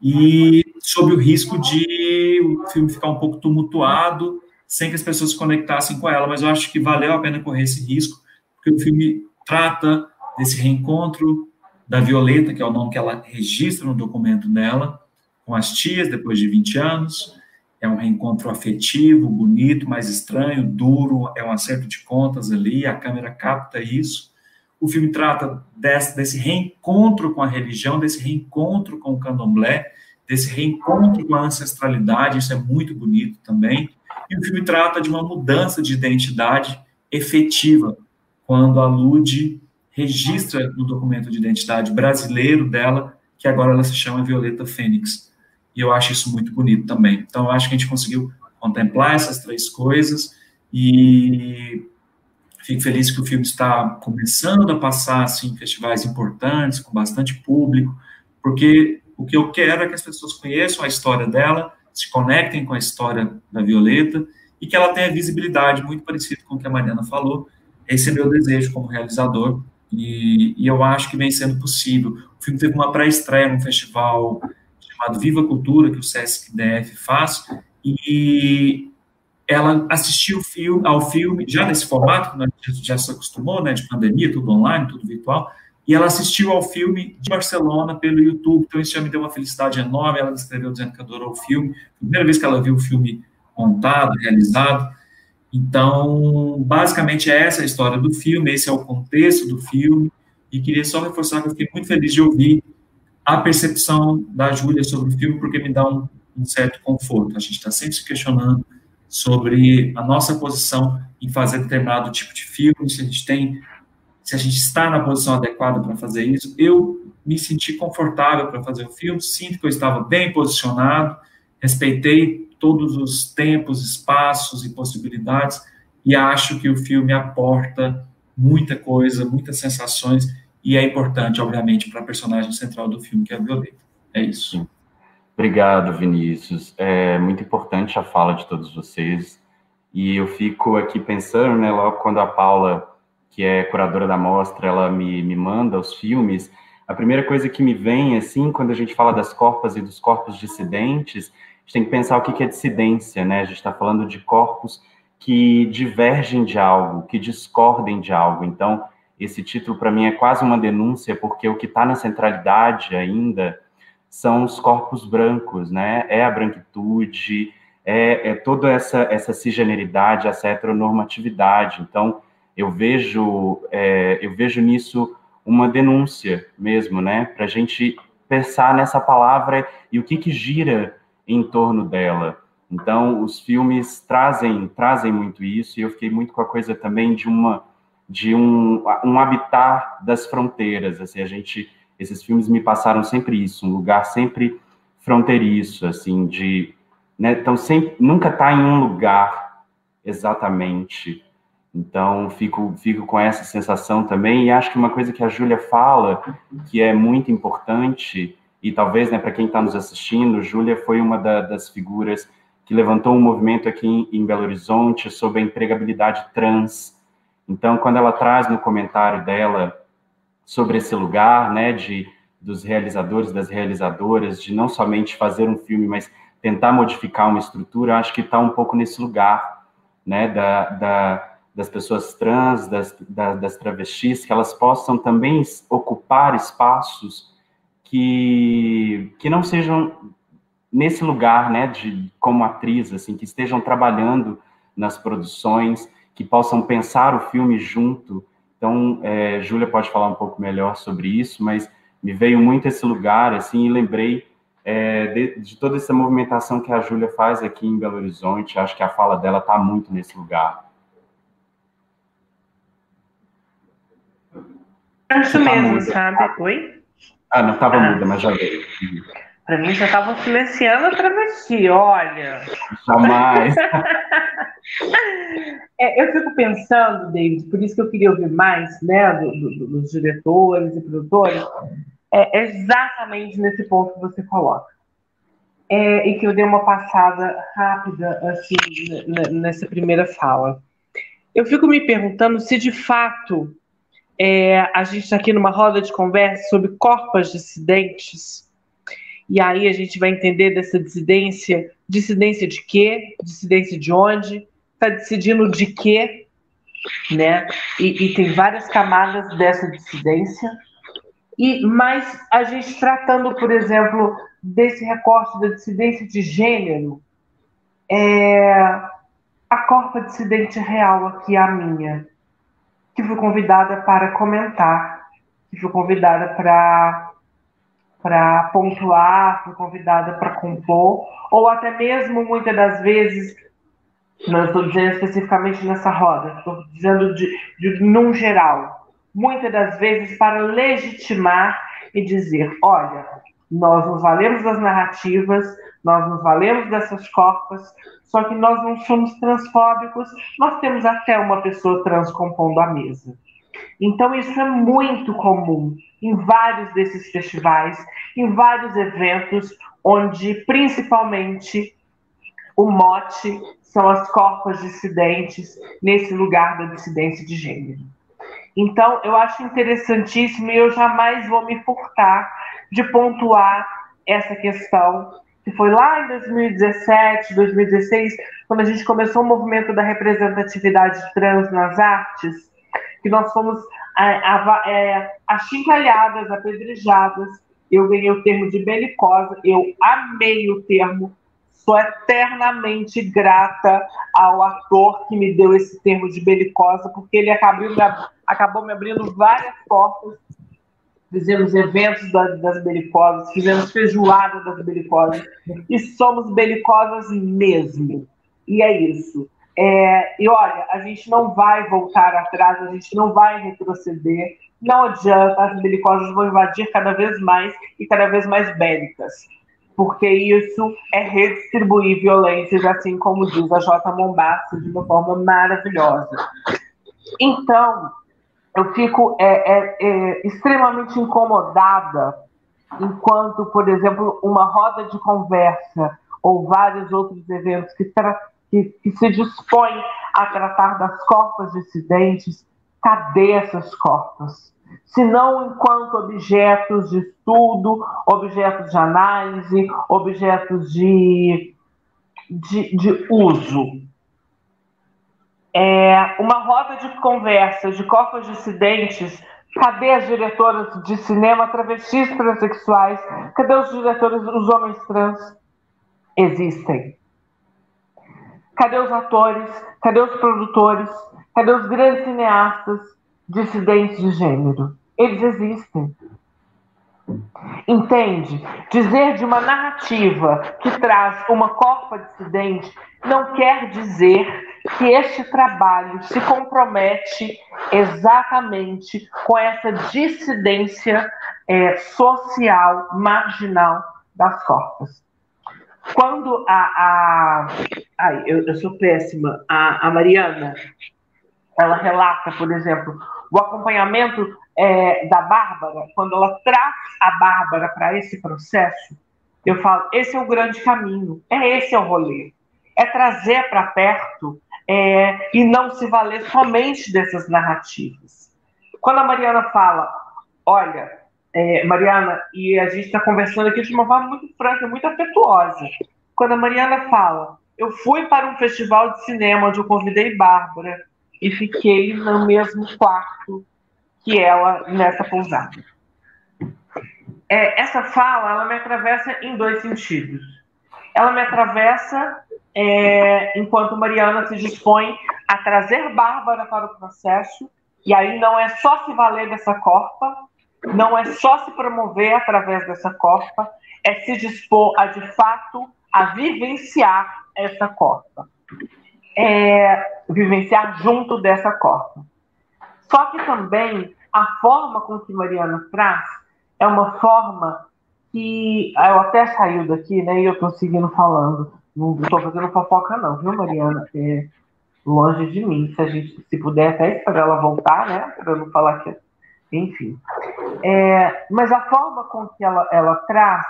Speaker 5: e sob o risco de o filme ficar um pouco tumultuado, sem que as pessoas se conectassem com ela. Mas eu acho que valeu a pena correr esse risco, porque o filme trata desse reencontro da Violeta, que é o nome que ela registra no documento dela, com as tias, depois de 20 anos, é um reencontro afetivo, bonito, mas estranho, duro, é um acerto de contas ali, a câmera capta isso. O filme trata desse, desse reencontro com a religião, desse reencontro com o candomblé, desse reencontro com a ancestralidade, isso é muito bonito também. E o filme trata de uma mudança de identidade efetiva, quando a Lude registra no documento de identidade brasileiro dela, que agora ela se chama Violeta Fênix e eu acho isso muito bonito também. Então, eu acho que a gente conseguiu contemplar essas três coisas e fico feliz que o filme está começando a passar assim, em festivais importantes, com bastante público, porque o que eu quero é que as pessoas conheçam a história dela, se conectem com a história da Violeta e que ela tenha visibilidade, muito parecido com o que a Mariana falou. Esse é meu desejo como realizador e, e eu acho que vem sendo possível. O filme teve uma pré-estreia no festival chamado Viva Cultura, que o Sesc DF faz, e ela assistiu ao filme, já nesse formato, que a gente já se acostumou, né, de pandemia, tudo online, tudo virtual, e ela assistiu ao filme de Barcelona pelo YouTube, então isso já me deu uma felicidade enorme, ela escreveu dizendo que adorou o filme, primeira vez que ela viu o filme montado, realizado, então, basicamente, é essa a história do filme, esse é o contexto do filme, e queria só reforçar que eu fiquei muito feliz de ouvir a percepção da Júlia sobre o filme, porque me dá um, um certo conforto. A gente está sempre se questionando sobre a nossa posição em fazer determinado tipo de filme, se a gente tem, se a gente está na posição adequada para fazer isso. Eu me senti confortável para fazer o filme, sinto que eu estava bem posicionado, respeitei todos os tempos, espaços e possibilidades e acho que o filme aporta muita coisa, muitas sensações e é importante, obviamente, para a personagem central do filme, que é a Violeta. É isso.
Speaker 2: Obrigado, Vinícius. É muito importante a fala de todos vocês. E eu fico aqui pensando, né, logo quando a Paula, que é curadora da mostra, ela me, me manda os filmes, a primeira coisa que me vem, assim, quando a gente fala das corpas e dos corpos dissidentes, a gente tem que pensar o que é dissidência, né? A gente está falando de corpos que divergem de algo, que discordem de algo. Então, esse título para mim é quase uma denúncia, porque o que está na centralidade ainda são os corpos brancos, né? É a branquitude, é, é toda essa, essa cisgeneridade, essa heteronormatividade. Então, eu vejo, é, eu vejo nisso uma denúncia mesmo, né? Para a gente pensar nessa palavra e o que, que gira em torno dela. Então, os filmes trazem trazem muito isso e eu fiquei muito com a coisa também de uma de um, um habitar das fronteiras. Assim, a gente esses filmes me passaram sempre isso, um lugar sempre fronteiriço, assim, de né, então sempre nunca está em um lugar exatamente. Então fico fico com essa sensação também e acho que uma coisa que a Júlia fala que é muito importante e talvez né para quem está nos assistindo, Júlia foi uma da, das figuras que levantou um movimento aqui em, em Belo Horizonte sobre a empregabilidade trans. Então, quando ela traz no comentário dela sobre esse lugar, né, de dos realizadores, das realizadoras, de não somente fazer um filme, mas tentar modificar uma estrutura, acho que está um pouco nesse lugar, né, da, da, das pessoas trans, das, da, das travestis, que elas possam também ocupar espaços que, que não sejam nesse lugar, né, de como atriz, assim, que estejam trabalhando nas produções, que possam pensar o filme junto. Então, é, Júlia pode falar um pouco melhor sobre isso, mas me veio muito esse lugar, assim, e lembrei é, de, de, toda essa movimentação que a Júlia faz aqui em Belo Horizonte. Acho que a fala dela está muito nesse lugar.
Speaker 6: Acho tá mesmo, sabe? Oi?
Speaker 2: Ah, não estava ah. muda, mas já veio.
Speaker 6: Para mim já estavam silenciando a travesti, olha.
Speaker 2: Jamais.
Speaker 6: é, eu fico pensando, David, por isso que eu queria ouvir mais né, do, do, dos diretores e produtores, é exatamente nesse ponto que você coloca. É, e que eu dei uma passada rápida assim nessa primeira fala. Eu fico me perguntando se de fato é, a gente está aqui numa roda de conversa sobre corpos dissidentes e aí a gente vai entender dessa dissidência, dissidência de quê? Dissidência de onde? Está decidindo de quê? Né? E, e, tem várias camadas dessa dissidência. E mas a gente tratando, por exemplo, desse recorte da dissidência de gênero, é a corpa dissidente real aqui a minha, que fui convidada para comentar, que fui convidada para para pontuar, fui convidada para compor, ou até mesmo muitas das vezes, não estou dizendo especificamente nessa roda, estou dizendo de, de num geral, muitas das vezes para legitimar e dizer, olha, nós nos valemos das narrativas, nós nos valemos dessas corpas, só que nós não somos transfóbicos, nós temos até uma pessoa trans compondo a mesa. Então, isso é muito comum em vários desses festivais, em vários eventos, onde principalmente o mote são as corpas dissidentes nesse lugar da dissidência de gênero. Então, eu acho interessantíssimo e eu jamais vou me furtar de pontuar essa questão, que foi lá em 2017, 2016, quando a gente começou o movimento da representatividade trans nas artes, que nós fomos é, achincalhadas, apedrejadas. Eu ganhei o termo de belicosa, eu amei o termo, sou eternamente grata ao ator que me deu esse termo de belicosa, porque ele acabou acabou me abrindo várias portas fizemos eventos das belicosas, fizemos feijoada das belicosas, e somos belicosas mesmo. E é isso. É, e olha, a gente não vai voltar atrás, a gente não vai retroceder, não adianta, as belicosas vão invadir cada vez mais e cada vez mais bélicas, porque isso é redistribuir violências, assim como diz a J. Mombassa, de uma forma maravilhosa. Então, eu fico é, é, é, extremamente incomodada enquanto, por exemplo, uma roda de conversa ou vários outros eventos que, que, que se dispõem a tratar das corpas dissidentes, cadê essas corpas? Se não enquanto objetos de estudo, objetos de análise, objetos de, de, de uso é, uma roda de conversa de corpos dissidentes. Cadê as diretoras de cinema travestis transexuais? Cadê os diretores, os homens trans? Existem. Cadê os atores? Cadê os produtores? Cadê os grandes cineastas dissidentes de gênero? Eles existem. Entende? Dizer de uma narrativa que traz uma corpa dissidente não quer dizer que este trabalho se compromete exatamente com essa dissidência é, social marginal das corpas. Quando a. a ai, eu, eu sou péssima. A, a Mariana, ela relata, por exemplo, o acompanhamento é, da Bárbara, quando ela traz a Bárbara para esse processo, eu falo: esse é o grande caminho, é esse é o rolê. É trazer para perto é, e não se valer somente dessas narrativas. Quando a Mariana fala, olha, é, Mariana, e a gente está conversando aqui de uma forma muito franca, muito afetuosa. Quando a Mariana fala, eu fui para um festival de cinema onde eu convidei Bárbara e fiquei no mesmo quarto que ela nessa pousada. É, essa fala, ela me atravessa em dois sentidos. Ela me atravessa é, enquanto Mariana se dispõe a trazer Bárbara para o processo, e aí não é só se valer dessa corpa, não é só se promover através dessa corpa, é se dispor a, de fato, a vivenciar essa corpa. É, vivenciar junto dessa corpa. Só que também a forma com que Mariana traz é uma forma que eu até saiu daqui, né? E eu estou seguindo falando. Não estou fazendo fofoca, não, viu, Mariana? É longe de mim. Se a gente, se puder até esperar ela voltar, né? Para não falar que. Enfim. É, mas a forma com que ela, ela traz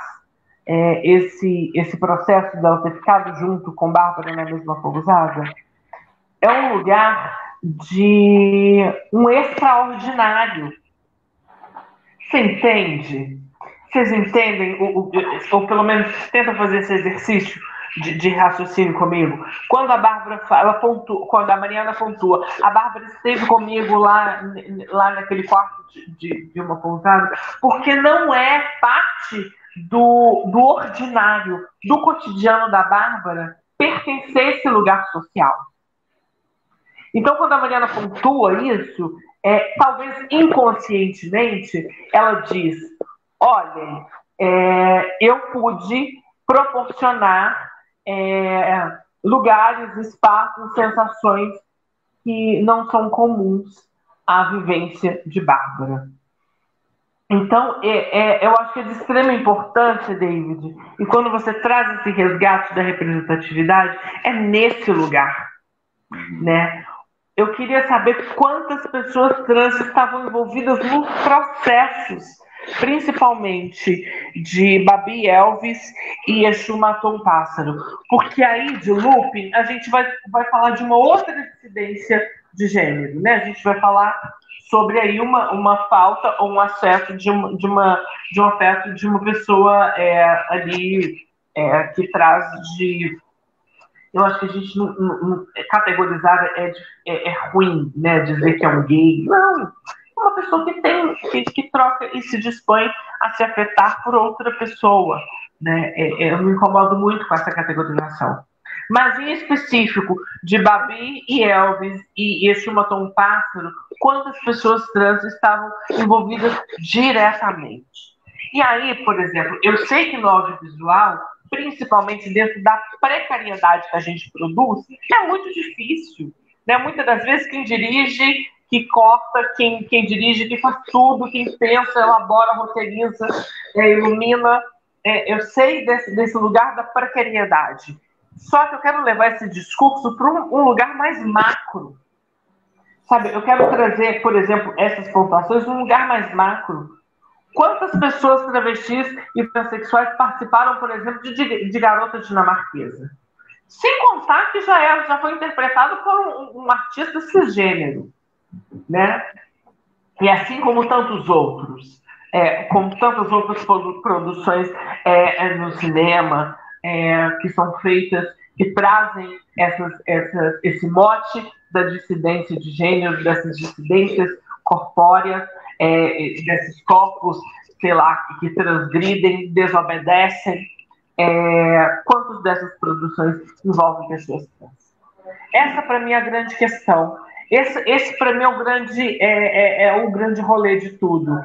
Speaker 6: é, esse, esse processo dela ter ficado junto com Bárbara na mesma pousada é um lugar de um extraordinário. Você entende? Vocês entendem, ou, ou pelo menos tenta fazer esse exercício de, de, raciocínio comigo. Quando a Bárbara ela pontua, quando a Mariana pontua, a Bárbara esteve comigo lá, lá naquele quarto de, de uma pousada, porque não é parte do, do ordinário, do cotidiano da Bárbara, pertencer a esse lugar social. Então, quando a Mariana pontua isso, é, talvez inconscientemente, ela diz: olhem, é, eu pude proporcionar é, lugares, espaços, sensações que não são comuns à vivência de Bárbara. Então, é, é, eu acho que é de extrema importância, David, e quando você traz esse resgate da representatividade, é nesse lugar. Uhum. Né? Eu queria saber quantas pessoas trans estavam envolvidas nos processos, principalmente de Babi Elvis e Exu Matou um Pássaro. Porque aí, de looping, a gente vai, vai falar de uma outra incidência de gênero, né? A gente vai falar sobre aí uma, uma falta ou um acesso de uma, de uma, de um afeto de uma pessoa é, ali é, que traz de eu acho que a gente não, não, não categorizar é, é, é, ruim, né? Dizer que é um gay. Não, é uma pessoa que tem, que, que troca e se dispõe a se afetar por outra pessoa. Né? É, é, eu me incomodo muito com essa categorização. Mas em específico, de Babi e Elvis e Matou um Pássaro, quantas pessoas trans estavam envolvidas diretamente. E aí, por exemplo, eu sei que no audiovisual, principalmente dentro da precariedade que a gente produz, é muito difícil. Né? Muitas das vezes quem dirige, que corta, quem, quem dirige, que faz tudo, quem pensa, elabora, roteiriza, é, ilumina. É, eu sei desse, desse lugar da precariedade. Só que eu quero levar esse discurso para um, um lugar mais macro. Sabe, eu quero trazer, por exemplo, essas pontuações num lugar mais macro. Quantas pessoas travestis e transexuais participaram, por exemplo, de, de Garota Dinamarquesa? Sem contar que já, é, já foi interpretado por um, um artista cisgênero, né? E assim como tantos outros, é, como tantas outras produções é, é, no cinema é, que são feitas, que trazem essas, essas, esse mote da dissidência de gênero, dessas dissidências corpóreas, é, desses corpos, sei lá, que transgridem, desobedecem. É, quantas dessas produções envolvem pessoas trans? Essa, para mim, é a grande questão. Esse, esse para mim, é o, grande, é, é, é, o grande rolê de tudo.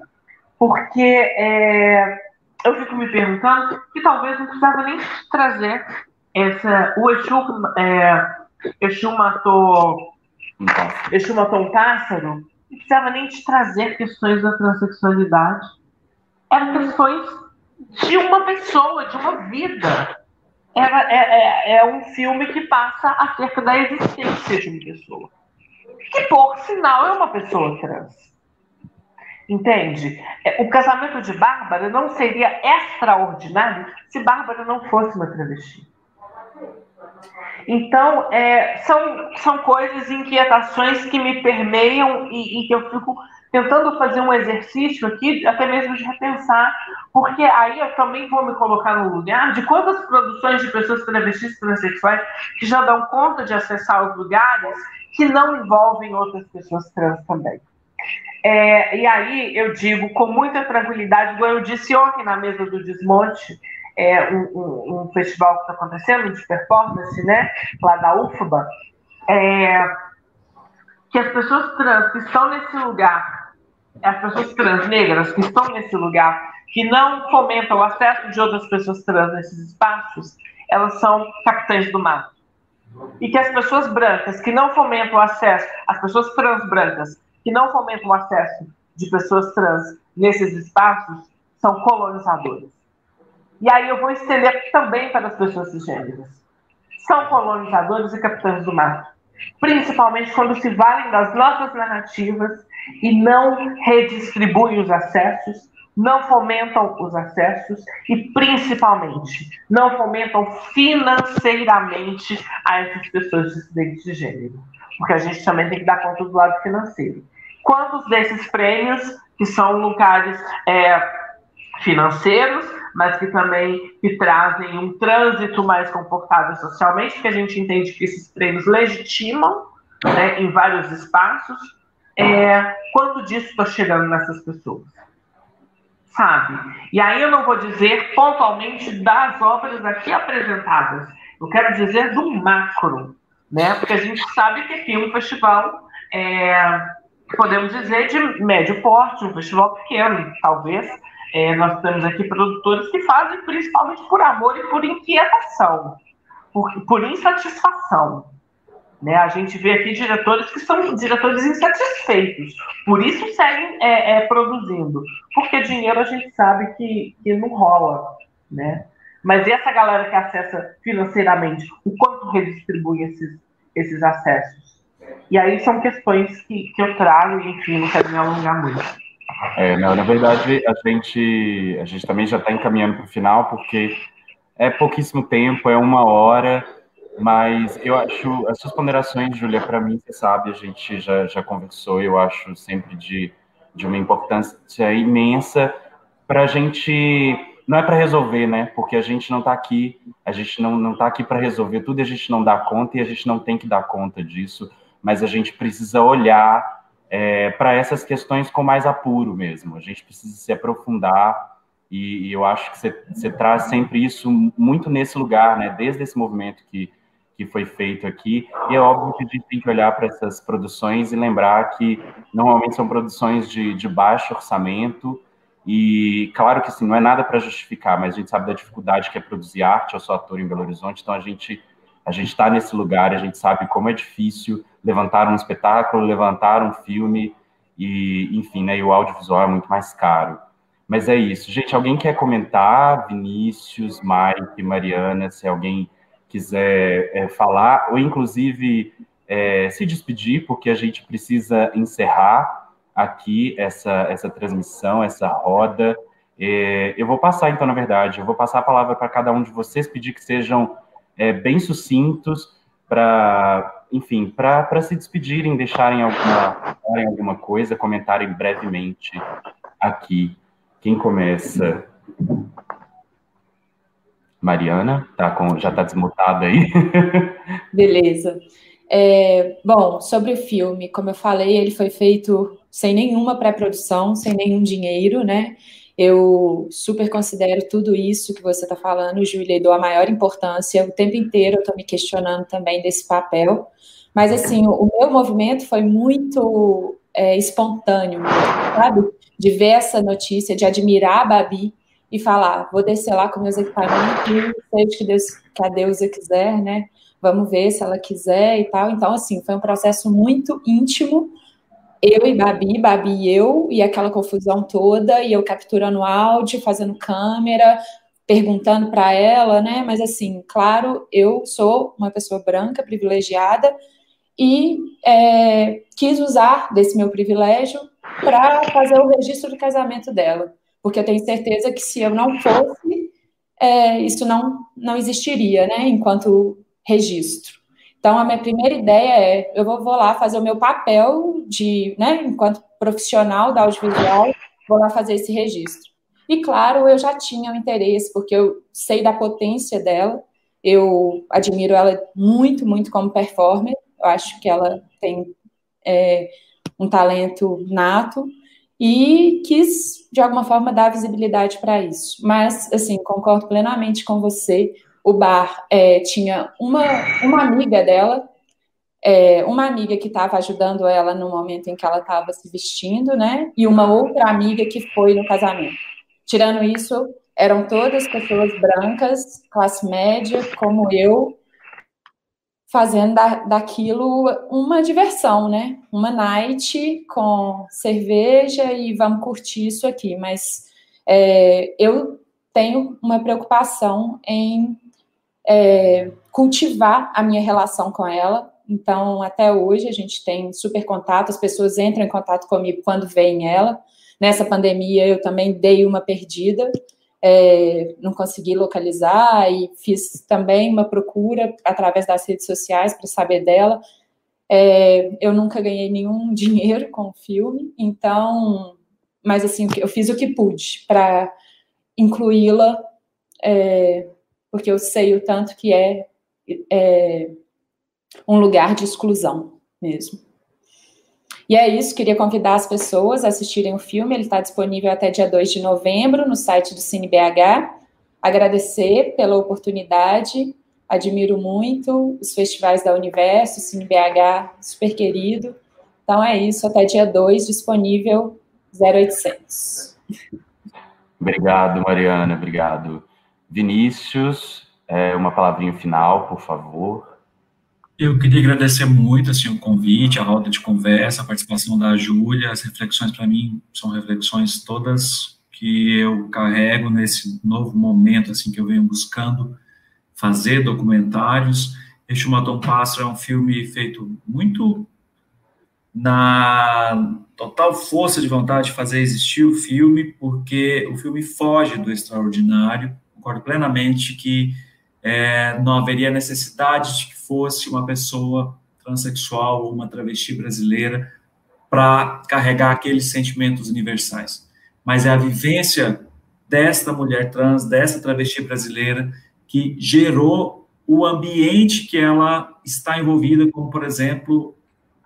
Speaker 6: Porque é, eu fico me perguntando que talvez não precisava nem trazer essa. O Exu, é, Exu matou. Exu matou um pássaro não precisava nem te trazer questões da transexualidade. Eram questões de uma pessoa, de uma vida. Era, é, é, é um filme que passa acerca da existência de uma pessoa. Que, por sinal, é uma pessoa trans. Entende? É, o casamento de Bárbara não seria extraordinário se Bárbara não fosse uma travesti. Então, é, são, são coisas, inquietações que me permeiam e, e, que eu fico tentando fazer um exercício aqui, até mesmo de repensar, porque aí eu também vou me colocar no lugar de quantas produções de pessoas travestis transexuais que já dão conta de acessar os lugares que não envolvem outras pessoas trans também. É, e aí eu digo com muita tranquilidade, como eu disse ontem na mesa do Desmonte, é, um, um, um, festival que está acontecendo de performance, né, lá da UFBA, é, que as pessoas trans que estão nesse lugar, as pessoas trans negras que estão nesse lugar, que não fomentam o acesso de outras pessoas trans nesses espaços, elas são capitães do mato. E que as pessoas brancas que não fomentam o acesso, as pessoas trans brancas que não fomentam o acesso de pessoas trans nesses espaços, são colonizadores. E aí eu vou estender também para as pessoas cisgêneras. São colonizadores e capitães do mar. Principalmente quando se valem das nossas narrativas e não redistribuem os acessos, não fomentam os acessos e, principalmente, não fomentam financeiramente a essas pessoas dissidentes de gênero. Porque a gente também tem que dar conta do lado financeiro. Quantos desses prêmios, que são lugares é, financeiros, mas que também que trazem um trânsito mais comportável socialmente, porque a gente entende que esses prêmios legitimam né, em vários espaços. É, quanto disso está chegando nessas pessoas? Sabe? E aí eu não vou dizer pontualmente das obras aqui apresentadas, eu quero dizer do macro, né? Porque a gente sabe que aqui é um festival, é, podemos dizer, de médio porte, um festival pequeno, talvez, é, nós temos aqui produtores que fazem principalmente por amor e por inquietação, por, por insatisfação. Né? A gente vê aqui diretores que são diretores insatisfeitos, por isso seguem é, é, produzindo, porque dinheiro a gente sabe que, que não rola. Né? Mas essa galera que acessa financeiramente, o quanto redistribui esses, esses acessos? E aí são questões que, que eu trago, enfim, não quero me alongar muito.
Speaker 2: É, não, na verdade, a gente, a gente também já está encaminhando para o final, porque é pouquíssimo tempo, é uma hora, mas eu acho, as suas ponderações, Júlia, para mim, você sabe, a gente já, já conversou, eu acho sempre de, de uma importância imensa para a gente, não é para resolver, né, porque a gente não está aqui, a gente não, não está aqui para resolver tudo, a gente não dá conta e a gente não tem que dar conta disso, mas a gente precisa olhar é, para essas questões com mais apuro mesmo. A gente precisa se aprofundar e, e eu acho que você, você, traz sempre isso muito nesse lugar, né? Desde esse movimento que, que foi feito aqui. E é óbvio que a gente tem que olhar para essas produções e lembrar que normalmente são produções de, de baixo orçamento. E claro que assim, não é nada para justificar, mas a gente sabe da dificuldade que é produzir arte. Eu sou ator em Belo Horizonte, então a gente a gente está nesse lugar, a gente sabe como é difícil levantar um espetáculo, levantar um filme e, enfim, né, e o audiovisual é muito mais caro. Mas é isso. Gente, alguém quer comentar? Vinícius, Mike, Mariana, se alguém quiser é, falar, ou inclusive é, se despedir, porque a gente precisa encerrar aqui essa, essa transmissão, essa roda. É, eu vou passar, então, na verdade, eu vou passar a palavra para cada um de vocês, pedir que sejam é, bem sucintos para, enfim, para se despedirem, deixarem alguma, alguma coisa, comentarem brevemente aqui. Quem começa? Mariana, tá com, já está desmutada aí.
Speaker 4: Beleza. É, bom, sobre o filme, como eu falei, ele foi feito sem nenhuma pré-produção, sem nenhum dinheiro, né? Eu super considero tudo isso que você está falando, Júlia, e dou a maior importância. O tempo inteiro eu estou me questionando também desse papel. Mas, assim, o, meu movimento foi muito é, espontâneo, sabe? De ver essa notícia, de admirar a Babi e falar, vou descer lá com meus equipamentos, seja que, Deus, que a deusa quiser, né? Vamos ver se ela quiser e tal. Então, assim, foi um processo muito íntimo, eu e Babi, Babi e eu, e aquela confusão toda, e eu capturando áudio, fazendo câmera, perguntando para ela, né? Mas assim, claro, eu sou uma pessoa branca, privilegiada, e é, quis usar desse meu privilégio para fazer o registro do casamento dela, porque eu tenho certeza que se eu não fosse, é, isso não, não existiria, né? Enquanto registro. Então, a minha primeira ideia é, eu vou, vou lá fazer o meu papel de, né, enquanto profissional da audiovisual, vou lá fazer esse registro. E, claro, eu já tinha um interesse, porque eu sei da potência dela, eu admiro ela muito, muito como performer, eu acho que ela tem é, um talento nato, e quis, de alguma forma, dar visibilidade para isso. Mas, assim, concordo plenamente com você, o bar é, tinha uma, uma amiga dela, é, uma amiga que estava ajudando ela no momento em que ela estava se vestindo, né? E uma outra amiga que foi no casamento. Tirando isso, eram todas pessoas brancas, classe média, como eu, fazendo da, daquilo uma diversão, né? Uma night com cerveja e vamos curtir isso aqui. Mas é, eu tenho uma preocupação em é, cultivar a minha relação com ela. Então, até hoje, a gente tem super contato, as pessoas entram em contato comigo quando veem ela. Nessa pandemia, eu também dei uma perdida, é, não consegui localizar e fiz também uma procura através das redes sociais para saber dela. É, eu nunca ganhei nenhum dinheiro com o filme, então, mas assim, eu fiz o que pude para incluí-la é, porque eu sei o tanto que é, é um lugar de exclusão mesmo. E é isso, queria convidar as pessoas a assistirem o filme, ele está disponível até dia 2 de novembro no site do CineBH. Agradecer pela oportunidade, admiro muito os festivais da Universo, CineBH, super querido. Então é isso, até dia 2, disponível 0800.
Speaker 2: Obrigado, Mariana, obrigado. Vinícius, é, uma palavrinha final, por favor.
Speaker 5: Eu queria agradecer muito assim, o convite, a roda de conversa, a participação da Júlia. As reflexões, para mim, são reflexões todas que eu carrego nesse novo momento assim que eu venho buscando fazer documentários. Este Matou um Pássaro é um filme feito muito na total força de vontade de fazer existir o filme, porque o filme foge do extraordinário, concordo plenamente que é, não haveria necessidade de que fosse uma pessoa transexual ou uma travesti brasileira para carregar aqueles sentimentos universais. Mas é a vivência desta mulher trans, dessa travesti brasileira, que gerou o ambiente que ela está envolvida, como, por exemplo,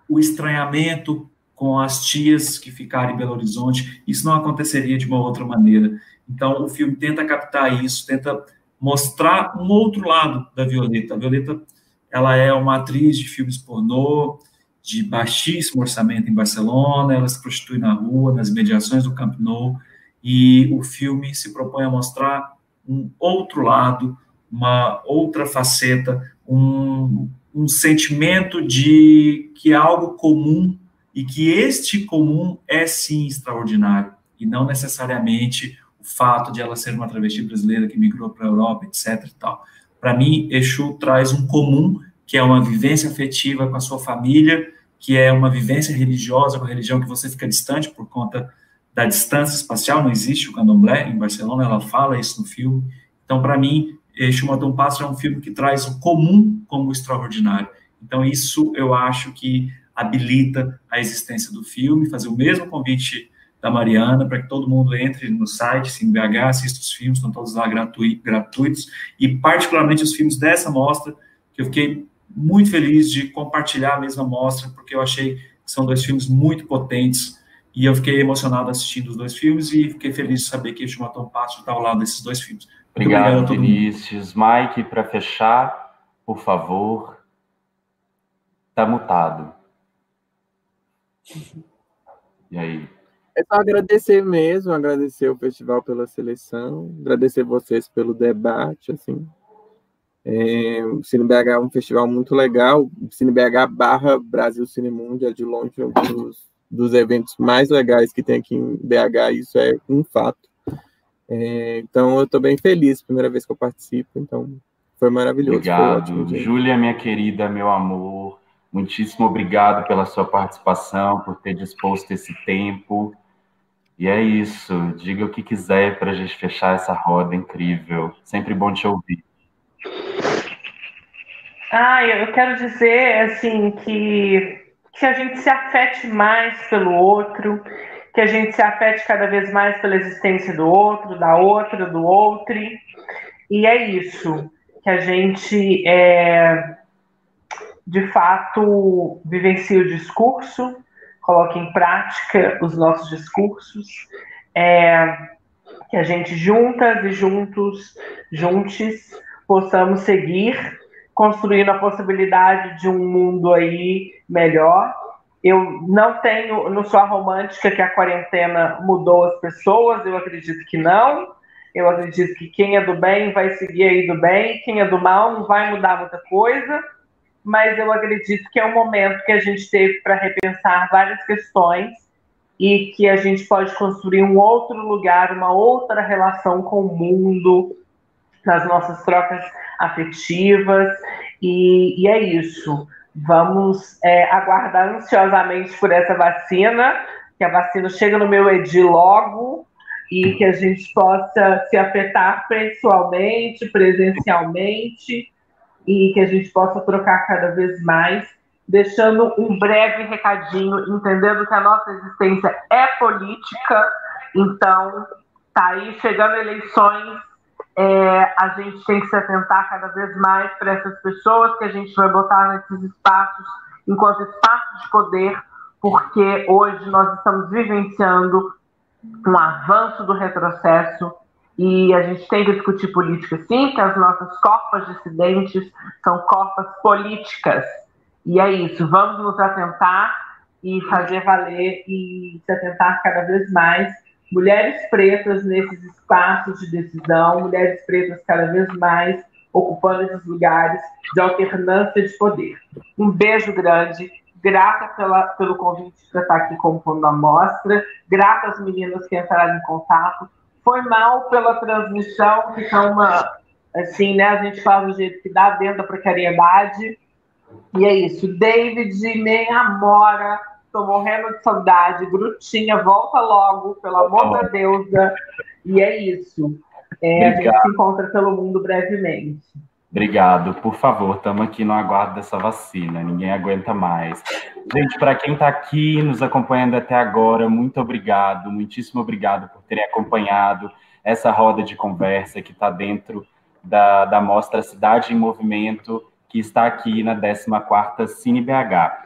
Speaker 5: o estranhamento com as tias que ficaram em Belo Horizonte. Isso não aconteceria de uma outra maneira. Então, o filme tenta captar isso, tenta mostrar um outro lado da Violeta. A Violeta ela é uma atriz de filmes pornô, de baixíssimo orçamento em Barcelona, ela se prostitui na rua, nas mediações do Camp Nou, e o filme se propõe a mostrar um outro lado, uma outra faceta, um, um sentimento de que é algo comum e que este comum é sim extraordinário, e não necessariamente o fato de ela ser uma travesti brasileira que migrou para a Europa, etc. E tal. Para mim, Exu traz um comum, que é uma vivência afetiva com a sua família, que é uma vivência religiosa com a religião que você fica distante por conta da distância espacial, não existe o candomblé em Barcelona, ela fala isso no filme. Então, para mim, Exu Matou um Pássaro é um filme que traz o comum como o extraordinário. Então, isso eu acho que habilita a existência do filme, fazer o mesmo convite da Mariana, para que todo mundo entre no site SimBH, assista os filmes, estão todos lá gratuitos, e particularmente os filmes dessa mostra, que eu fiquei muito feliz de compartilhar a mesma mostra, porque eu achei que são dois filmes muito potentes, e eu fiquei emocionado assistindo os dois filmes, e fiquei feliz de saber que o Chimatão Passo está ao lado desses dois filmes.
Speaker 2: Muito obrigado, obrigado Vinícius. Mike, para fechar, por favor, está mutado. E aí?
Speaker 3: É só agradecer mesmo, agradecer o festival pela seleção, agradecer vocês pelo debate, assim. É, o Cine BH é um festival muito legal. O Cine BH barra Brasil Cinemundo é de longe um dos, dos eventos mais legais que tem aqui em BH, isso é um fato. É, então eu estou bem feliz, primeira vez que eu participo, então foi maravilhoso.
Speaker 2: Obrigado. Júlia, minha querida, meu amor, muitíssimo obrigado pela sua participação, por ter disposto esse tempo. E é isso. Diga o que quiser para a gente fechar essa roda incrível. Sempre bom te ouvir.
Speaker 6: Ah, eu quero dizer assim que que a gente se afete mais pelo outro, que a gente se afete cada vez mais pela existência do outro, da outra, do outro. E é isso que a gente é, de fato vivencie o discurso, coloque em prática os nossos discursos, é, que a gente juntas e juntos, juntos, possamos seguir construindo a possibilidade de um mundo aí melhor. Eu não tenho, não sou a romântica que a quarentena mudou as pessoas, eu acredito que não. Eu acredito que quem é do bem vai seguir aí do bem, quem é do mal não vai mudar muita coisa mas eu acredito que é um momento que a gente teve para repensar várias questões e que a gente pode construir um outro lugar, uma outra relação com o mundo, nas nossas trocas afetivas, e, e é isso. Vamos é, aguardar ansiosamente por essa vacina, que a vacina chega no meu ED logo, e que a gente possa se afetar pessoalmente, presencialmente, e que a gente possa trocar cada vez mais, deixando um breve recadinho, entendendo que a nossa existência é política, então tá aí chegando eleições, é, a gente tem que se atentar cada vez mais para essas pessoas que a gente vai botar nesses espaços enquanto espaços de poder, porque hoje nós estamos vivenciando um avanço do retrocesso e a gente tem que discutir política sim, que as nossas copas dissidentes são copas políticas. E é isso, vamos nos atentar e fazer valer e se atentar cada vez mais. Mulheres pretas nesses espaços de decisão, mulheres pretas cada vez mais ocupando esses lugares de alternância de poder. Um beijo grande, grata pela, pelo convite para estar aqui compondo a mostra, grata às meninas que entraram em contato, foi mal pela transmissão, fica uma. Assim, né? A gente faz do jeito que dá dentro da precariedade. E é isso. David, nem Amora, tô morrendo de saudade. Grutinha, volta logo, pelo amor da deusa. E é isso. É, a gente se encontra pelo mundo brevemente.
Speaker 2: Obrigado. Por favor, estamos aqui no aguardo dessa vacina. Ninguém aguenta mais. Gente, para quem está aqui nos acompanhando até agora, muito obrigado, muitíssimo obrigado por terem acompanhado essa roda de conversa que está dentro da, da mostra Cidade em Movimento, que está aqui na 14ª Cine BH.